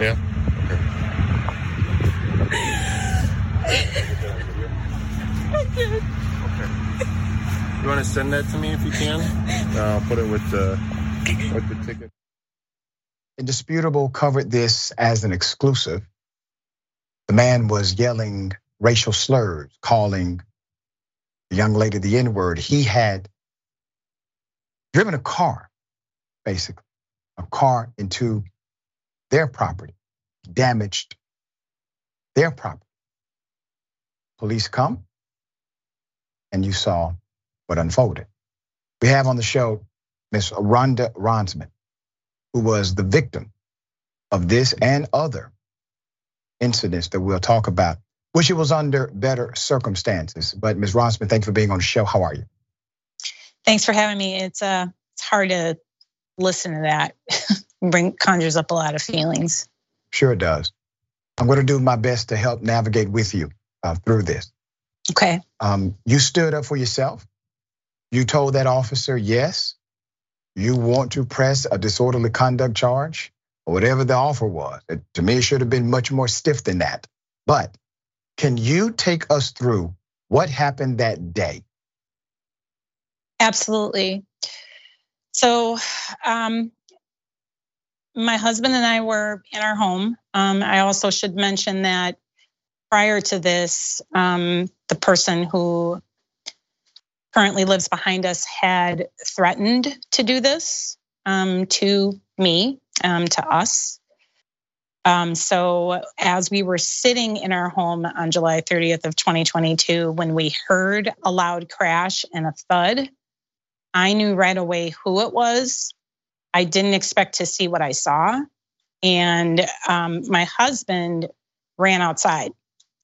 [SPEAKER 19] Yeah? Okay. okay. You want to send that to me if you can? I'll put it with the, with the ticket.
[SPEAKER 1] Indisputable covered this as an exclusive. The man was yelling racial slurs, calling the young lady the N word. He had driven a car, basically, a car into their property, damaged their property. Police come, and you saw what unfolded. We have on the show Miss Rhonda Ronsman, who was the victim of this and other incidents that we'll talk about. Wish it was under better circumstances. But Ms. Ronsman, thanks for being on the show. How are you?
[SPEAKER 18] Thanks for having me. It's uh it's hard to listen to that. Bring conjures up a lot of feelings.
[SPEAKER 1] Sure it does. I'm going to do my best to help navigate with you uh, through this.
[SPEAKER 18] Okay.
[SPEAKER 1] Um, you stood up for yourself. You told that officer, yes, you want to press a disorderly conduct charge or whatever the offer was. It, to me, it should have been much more stiff than that. But can you take us through what happened that day?
[SPEAKER 18] Absolutely. So, um, my husband and I were in our home. Um, I also should mention that prior to this, um, the person who currently lives behind us had threatened to do this um, to me, um, to us. Um, so as we were sitting in our home on July 30th of 2022, when we heard a loud crash and a thud, I knew right away who it was. I didn't expect to see what I saw. And um, my husband ran outside.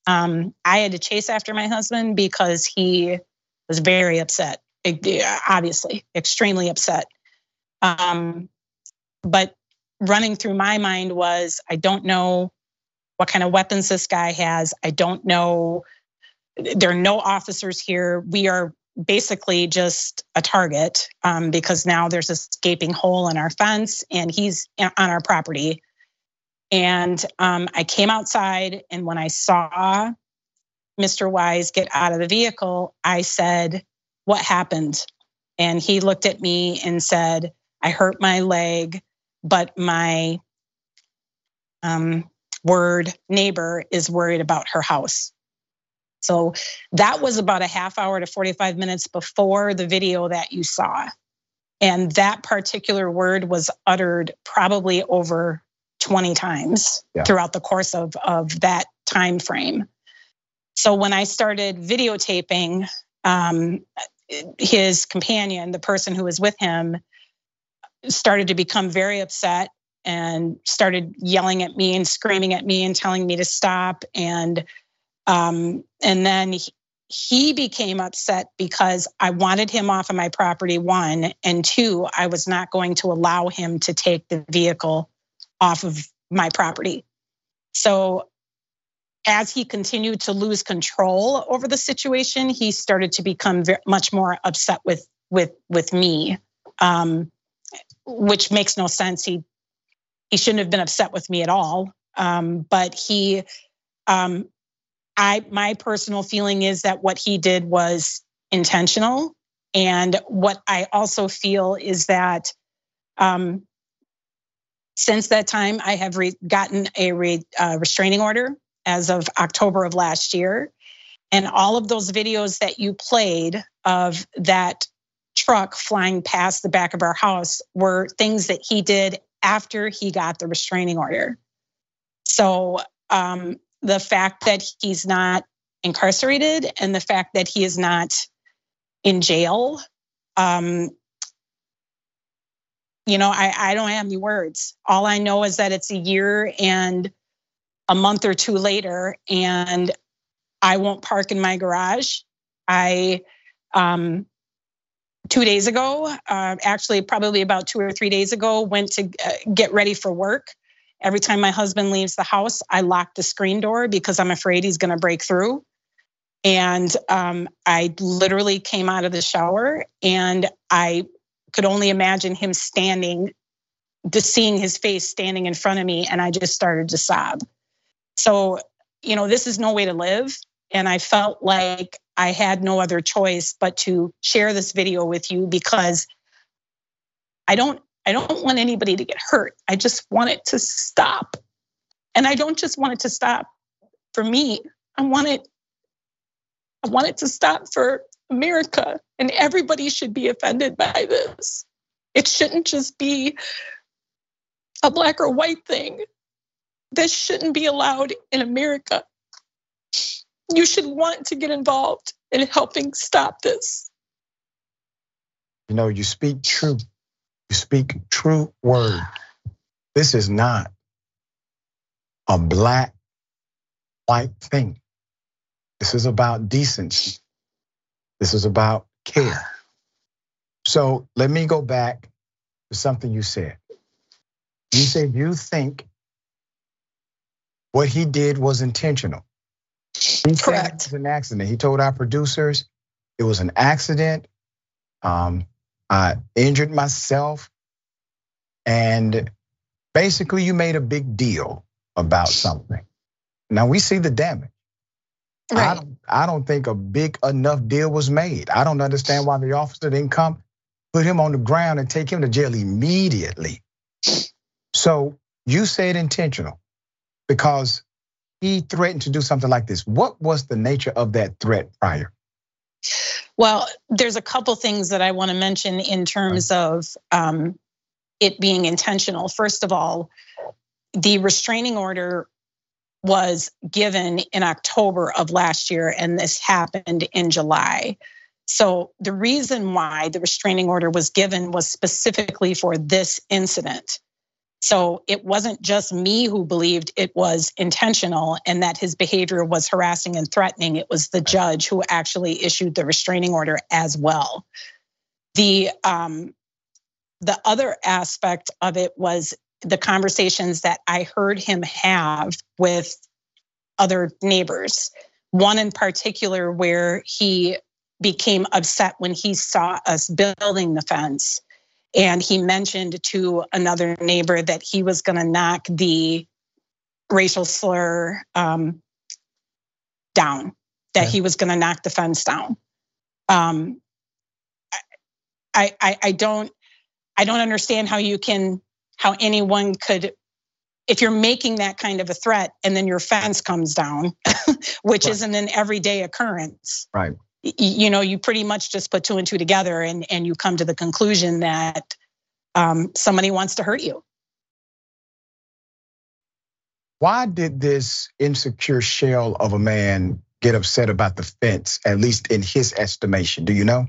[SPEAKER 18] Um, I had to chase after my husband because he was very upset, obviously, extremely upset. Um, but running through my mind was I don't know what kind of weapons this guy has. I don't know. There are no officers here. We are basically just a target um, because now there's a gaping hole in our fence and he's on our property. And um, I came outside, and when I saw Mr. Wise get out of the vehicle, I said, What happened? And he looked at me and said, I hurt my leg, but my um, word neighbor is worried about her house. So that was about a half hour to 45 minutes before the video that you saw. And that particular word was uttered probably over 20 times yeah. throughout the course of, of that time frame. So when I started videotaping, um, his companion, the person who was with him, started to become very upset and started yelling at me and screaming at me and telling me to stop. And um, and then he, he became upset because I wanted him off of my property, one, and two, I was not going to allow him to take the vehicle off of my property. So as he continued to lose control over the situation, he started to become very, much more upset with with with me, um, which makes no sense. He he shouldn't have been upset with me at all. Um, but he, um, I my personal feeling is that what he did was intentional, and what I also feel is that. Um, since that time, I have re- gotten a re- uh, restraining order as of October of last year. And all of those videos that you played of that truck flying past the back of our house were things that he did after he got the restraining order. So um, the fact that he's not incarcerated and the fact that he is not in jail, um, you know, I, I don't have any words. All I know is that it's a year and a month or two later and I won't park in my garage. I, um, two days ago, uh, actually, probably about two or three days ago, went to uh, get ready for work. Every time my husband leaves the house, I lock the screen door because I'm afraid he's going to break through. And um, I literally came out of the shower and I could only imagine him standing, just seeing his face standing in front of me. And I just started to sob. So, you know, this is no way to live. And I felt like I had no other choice but to share this video with you because I don't I don't want anybody to get hurt. I just want it to stop. And I don't just want it to stop for me. I want it I want it to stop for America and everybody should be offended by this. It shouldn't just be a black or white thing this shouldn't be allowed in America. You should want to get involved in helping stop this.
[SPEAKER 1] You know, you speak true. You speak true word. This is not a black, white thing. This is about decency. This is about care. So let me go back to something you said. You said you think what he did was intentional. He Correct. It was an accident. He told our producers it was an accident. Um, I injured myself, and basically, you made a big deal about something. Now we see the damage. Right. I don't, I don't think a big enough deal was made. I don't understand why the officer didn't come, put him on the ground, and take him to jail immediately. So you said intentional because he threatened to do something like this. What was the nature of that threat prior?
[SPEAKER 18] Well, there's a couple things that I want to mention in terms of um, it being intentional. First of all, the restraining order was given in October of last year, and this happened in July. So, the reason why the restraining order was given was specifically for this incident. So it wasn't just me who believed it was intentional and that his behavior was harassing and threatening. It was the judge who actually issued the restraining order as well. The um, the other aspect of it was the conversations that I heard him have with other neighbors. One in particular where he became upset when he saw us building the fence and he mentioned to another neighbor that he was going to knock the racial slur um, down, that he was going to knock the fence down. Um, I, I, I don't, I don't understand how you can, how anyone could, if you're making that kind of a threat and then your fence comes down, which right. isn't an everyday occurrence.
[SPEAKER 1] Right
[SPEAKER 18] you know you pretty much just put two and two together and and you come to the conclusion that um, somebody wants to hurt you
[SPEAKER 1] why did this insecure shell of a man get upset about the fence at least in his estimation do you know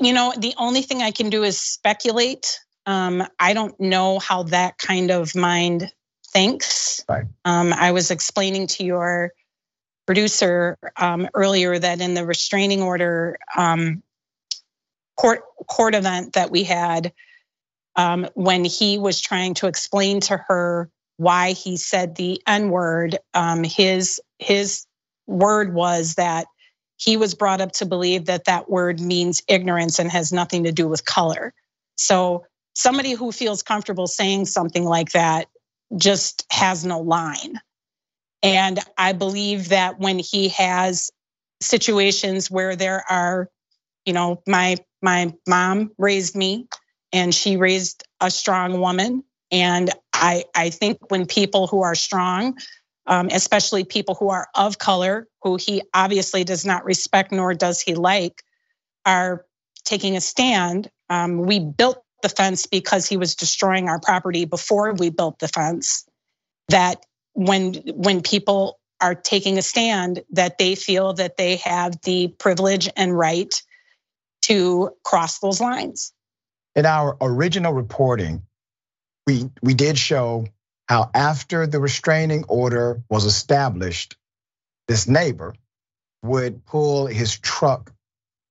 [SPEAKER 18] You know, the only thing I can do is speculate. Um, I don't know how that kind of mind thinks.
[SPEAKER 1] Right.
[SPEAKER 18] Um, I was explaining to your producer um, earlier that in the restraining order um, court court event that we had, um, when he was trying to explain to her why he said the N word, um, his his word was that he was brought up to believe that that word means ignorance and has nothing to do with color. So somebody who feels comfortable saying something like that just has no line. And I believe that when he has situations where there are, you know, my my mom raised me and she raised a strong woman and I I think when people who are strong um, especially people who are of color, who he obviously does not respect nor does he like, are taking a stand. Um, we built the fence because he was destroying our property before we built the fence. That when when people are taking a stand, that they feel that they have the privilege and right to cross those lines.
[SPEAKER 1] In our original reporting, we we did show how after the restraining order was established, this neighbor would pull his truck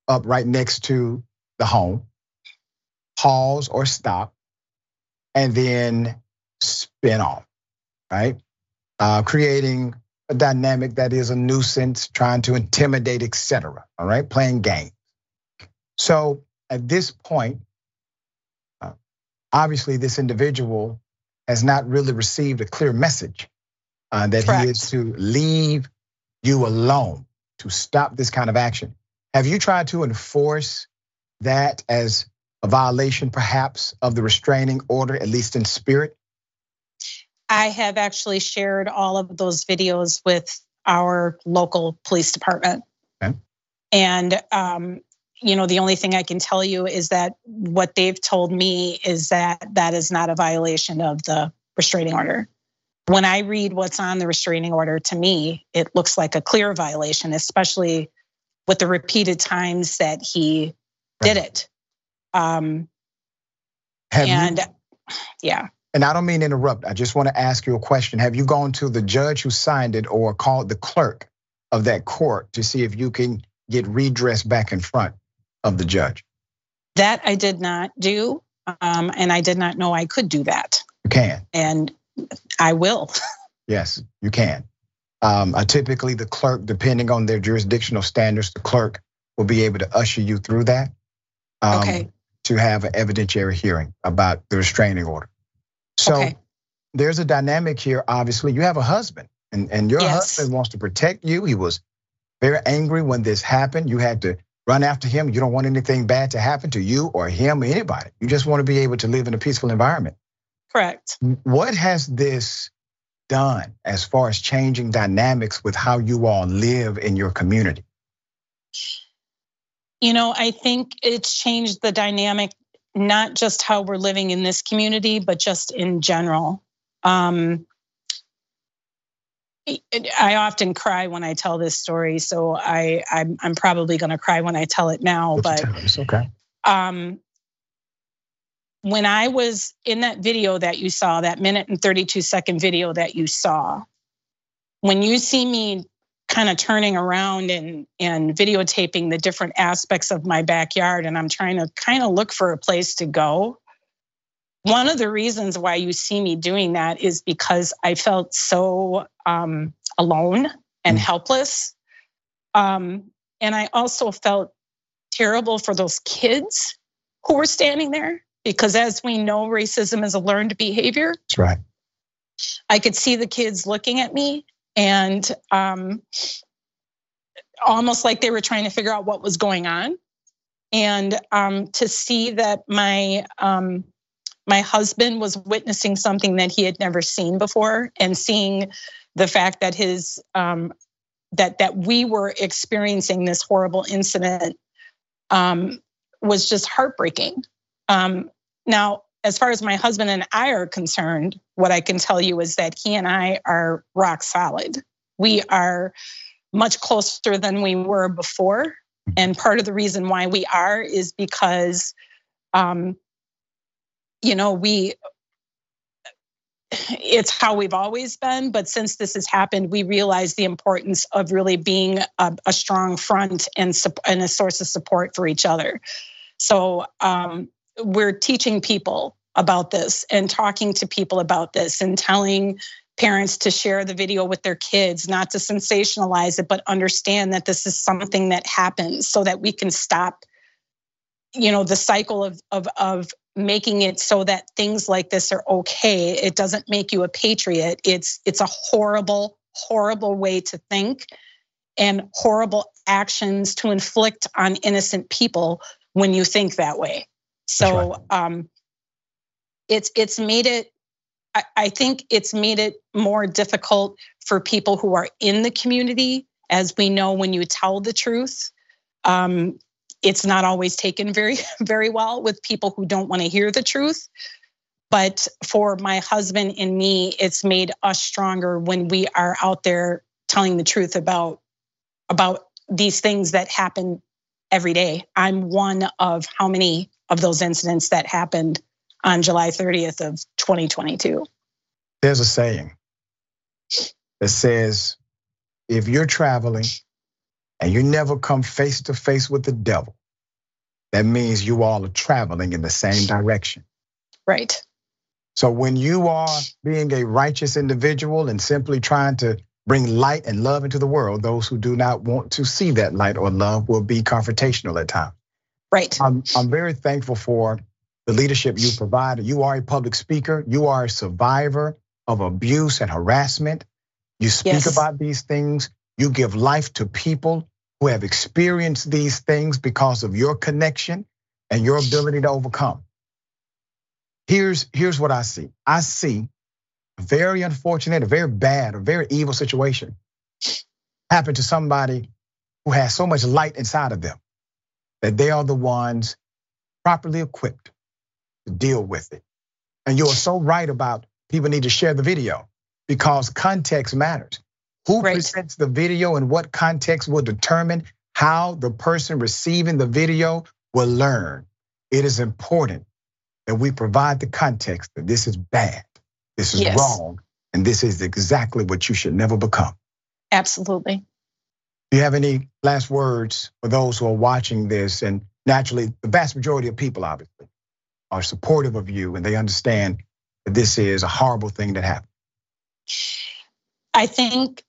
[SPEAKER 1] up right next to the home, pause or stop, and then spin off, right? Uh, creating a dynamic that is a nuisance, trying to intimidate, etc. All right, playing games. So at this point, uh, obviously, this individual has not really received a clear message uh, that Correct. he is to leave you alone, to stop this kind of action. Have you tried to enforce that as a violation, perhaps, of the restraining order, at least in spirit?
[SPEAKER 18] I have actually shared all of those videos with our local police department. Okay. And um, you know, the only thing I can tell you is that what they've told me is that that is not a violation of the restraining order. When I read what's on the restraining order, to me, it looks like a clear violation, especially with the repeated times that he right. did it. Um,
[SPEAKER 1] Have and
[SPEAKER 18] you, yeah.
[SPEAKER 1] And I don't mean interrupt. I just want to ask you a question. Have you gone to the judge who signed it or called the clerk of that court to see if you can get redress back in front of the judge?
[SPEAKER 18] That I did not do. Um, and I did not know I could do that.
[SPEAKER 1] You can.
[SPEAKER 18] And I will.
[SPEAKER 1] yes, you can. Um, typically, the clerk, depending on their jurisdictional standards, the clerk will be able to usher you through that. Um, okay. To have an evidentiary hearing about the restraining order. So okay. there's a dynamic here. Obviously, you have a husband, and, and your yes. husband wants to protect you. He was very angry when this happened. You had to run after him. You don't want anything bad to happen to you or him or anybody. You just want to be able to live in a peaceful environment.
[SPEAKER 18] Correct.
[SPEAKER 1] What has this done as far as changing dynamics with how you all live in your community?
[SPEAKER 18] You know, I think it's changed the dynamic, not just how we're living in this community, but just in general. Um, I often cry when I tell this story, so I I'm, I'm probably going to cry when I tell it now. but
[SPEAKER 1] it's okay.
[SPEAKER 18] Um, when I was in that video that you saw, that minute and 32 second video that you saw, when you see me kind of turning around and and videotaping the different aspects of my backyard, and I'm trying to kind of look for a place to go. One of the reasons why you see me doing that is because I felt so um, alone and mm. helpless. Um, and I also felt terrible for those kids who were standing there because, as we know, racism is a learned behavior.
[SPEAKER 1] That's right.
[SPEAKER 18] I could see the kids looking at me and um, almost like they were trying to figure out what was going on. And um, to see that my um, my husband was witnessing something that he had never seen before, and seeing the fact that his um, that that we were experiencing this horrible incident um, was just heartbreaking. Um, now, as far as my husband and I are concerned, what I can tell you is that he and I are rock solid. We are much closer than we were before. And part of the reason why we are is because, um, you know, we it's how we've always been but since this has happened we realize the importance of really being a, a strong front and, and a source of support for each other so um, we're teaching people about this and talking to people about this and telling parents to share the video with their kids not to sensationalize it but understand that this is something that happens so that we can stop you know the cycle of of of making it so that things like this are okay. It doesn't make you a patriot. It's it's a horrible horrible way to think and horrible actions to inflict on innocent people when you think that way so right. um it's it's made it I, I think it's made it more difficult for people who are in the community as we know when you tell the truth um, it's not always taken very very well with people who don't want to hear the truth but for my husband and me it's made us stronger when we are out there telling the truth about about these things that happen every day i'm one of how many of those incidents that happened on july 30th of 2022
[SPEAKER 1] there's a saying that says if you're traveling and you never come face to face with the devil, that means you all are traveling in the same direction.
[SPEAKER 18] Right.
[SPEAKER 1] So when you are being a righteous individual and simply trying to bring light and love into the world, those who do not want to see that light or love will be confrontational at times.
[SPEAKER 18] Right.
[SPEAKER 1] I'm, I'm very thankful for the leadership you provide. You are a public speaker. You are a survivor of abuse and harassment. You speak yes. about these things. You give life to people who have experienced these things because of your connection and your ability to overcome. Here's, here's what I see I see a very unfortunate, a very bad, a very evil situation happen to somebody who has so much light inside of them that they are the ones properly equipped to deal with it. And you're so right about people need to share the video because context matters. Who right. presents the video and what context will determine how the person receiving the video will learn. It is important that we provide the context that this is bad, this is yes. wrong, and this is exactly what you should never become.
[SPEAKER 18] Absolutely.
[SPEAKER 1] Do you have any last words for those who are watching this? And naturally, the vast majority of people, obviously, are supportive of you and they understand that this is a horrible thing that happened.
[SPEAKER 18] I think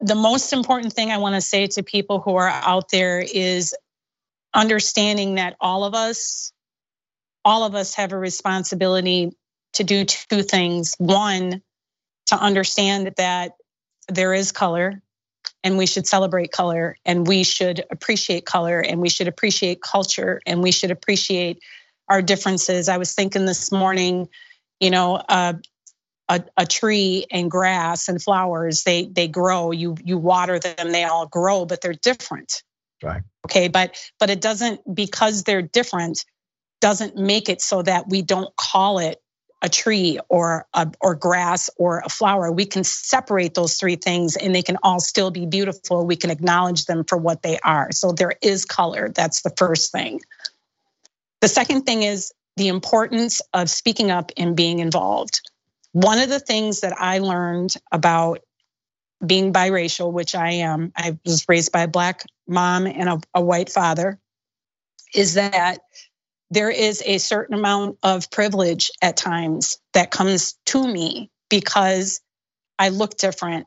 [SPEAKER 18] the most important thing I want to say to people who are out there is understanding that all of us, all of us have a responsibility to do two things. One, to understand that there is color and we should celebrate color and we should appreciate color and we should appreciate culture and we should appreciate our differences. I was thinking this morning, you know, uh, a, a, tree and grass and flowers they they grow. You you water them they all grow but they're different.
[SPEAKER 1] Right.
[SPEAKER 18] Okay but but it doesn't because they're different doesn't make it so that we don't call it a tree or a, or grass or a flower. We can separate those three things and they can all still be beautiful. We can acknowledge them for what they are. So there is color. That's the first thing. The second thing is the importance of speaking up and being involved. One of the things that I learned about being biracial, which I am, I was raised by a black mom and a, a white father, is that there is a certain amount of privilege at times that comes to me because I look different.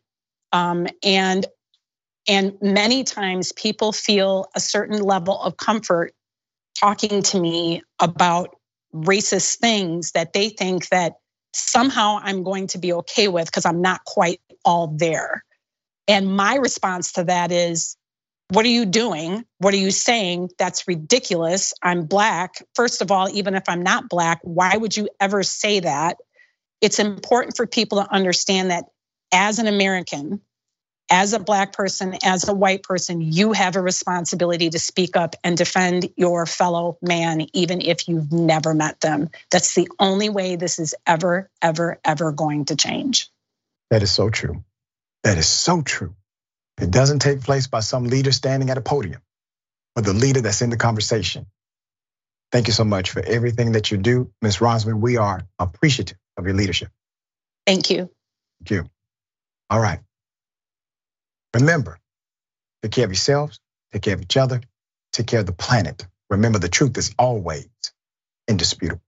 [SPEAKER 18] Um, and and many times people feel a certain level of comfort talking to me about racist things that they think that somehow I'm going to be okay with because I'm not quite all there. And my response to that is, what are you doing? What are you saying? That's ridiculous. I'm black. First of all, even if I'm not black, why would you ever say that? It's important for people to understand that as an American, as a black person, as a white person, you have a responsibility to speak up and defend your fellow man, even if you've never met them. That's the only way this is ever, ever, ever going to change.
[SPEAKER 1] That is so true. That is so true. It doesn't take place by some leader standing at a podium. but the leader that's in the conversation. Thank you so much for everything that you do, Ms. Rosman. We are appreciative of your leadership.
[SPEAKER 18] Thank you.
[SPEAKER 1] Thank you. All right. Remember, take care of yourselves, take care of each other, take care of the planet. Remember, the truth is always indisputable.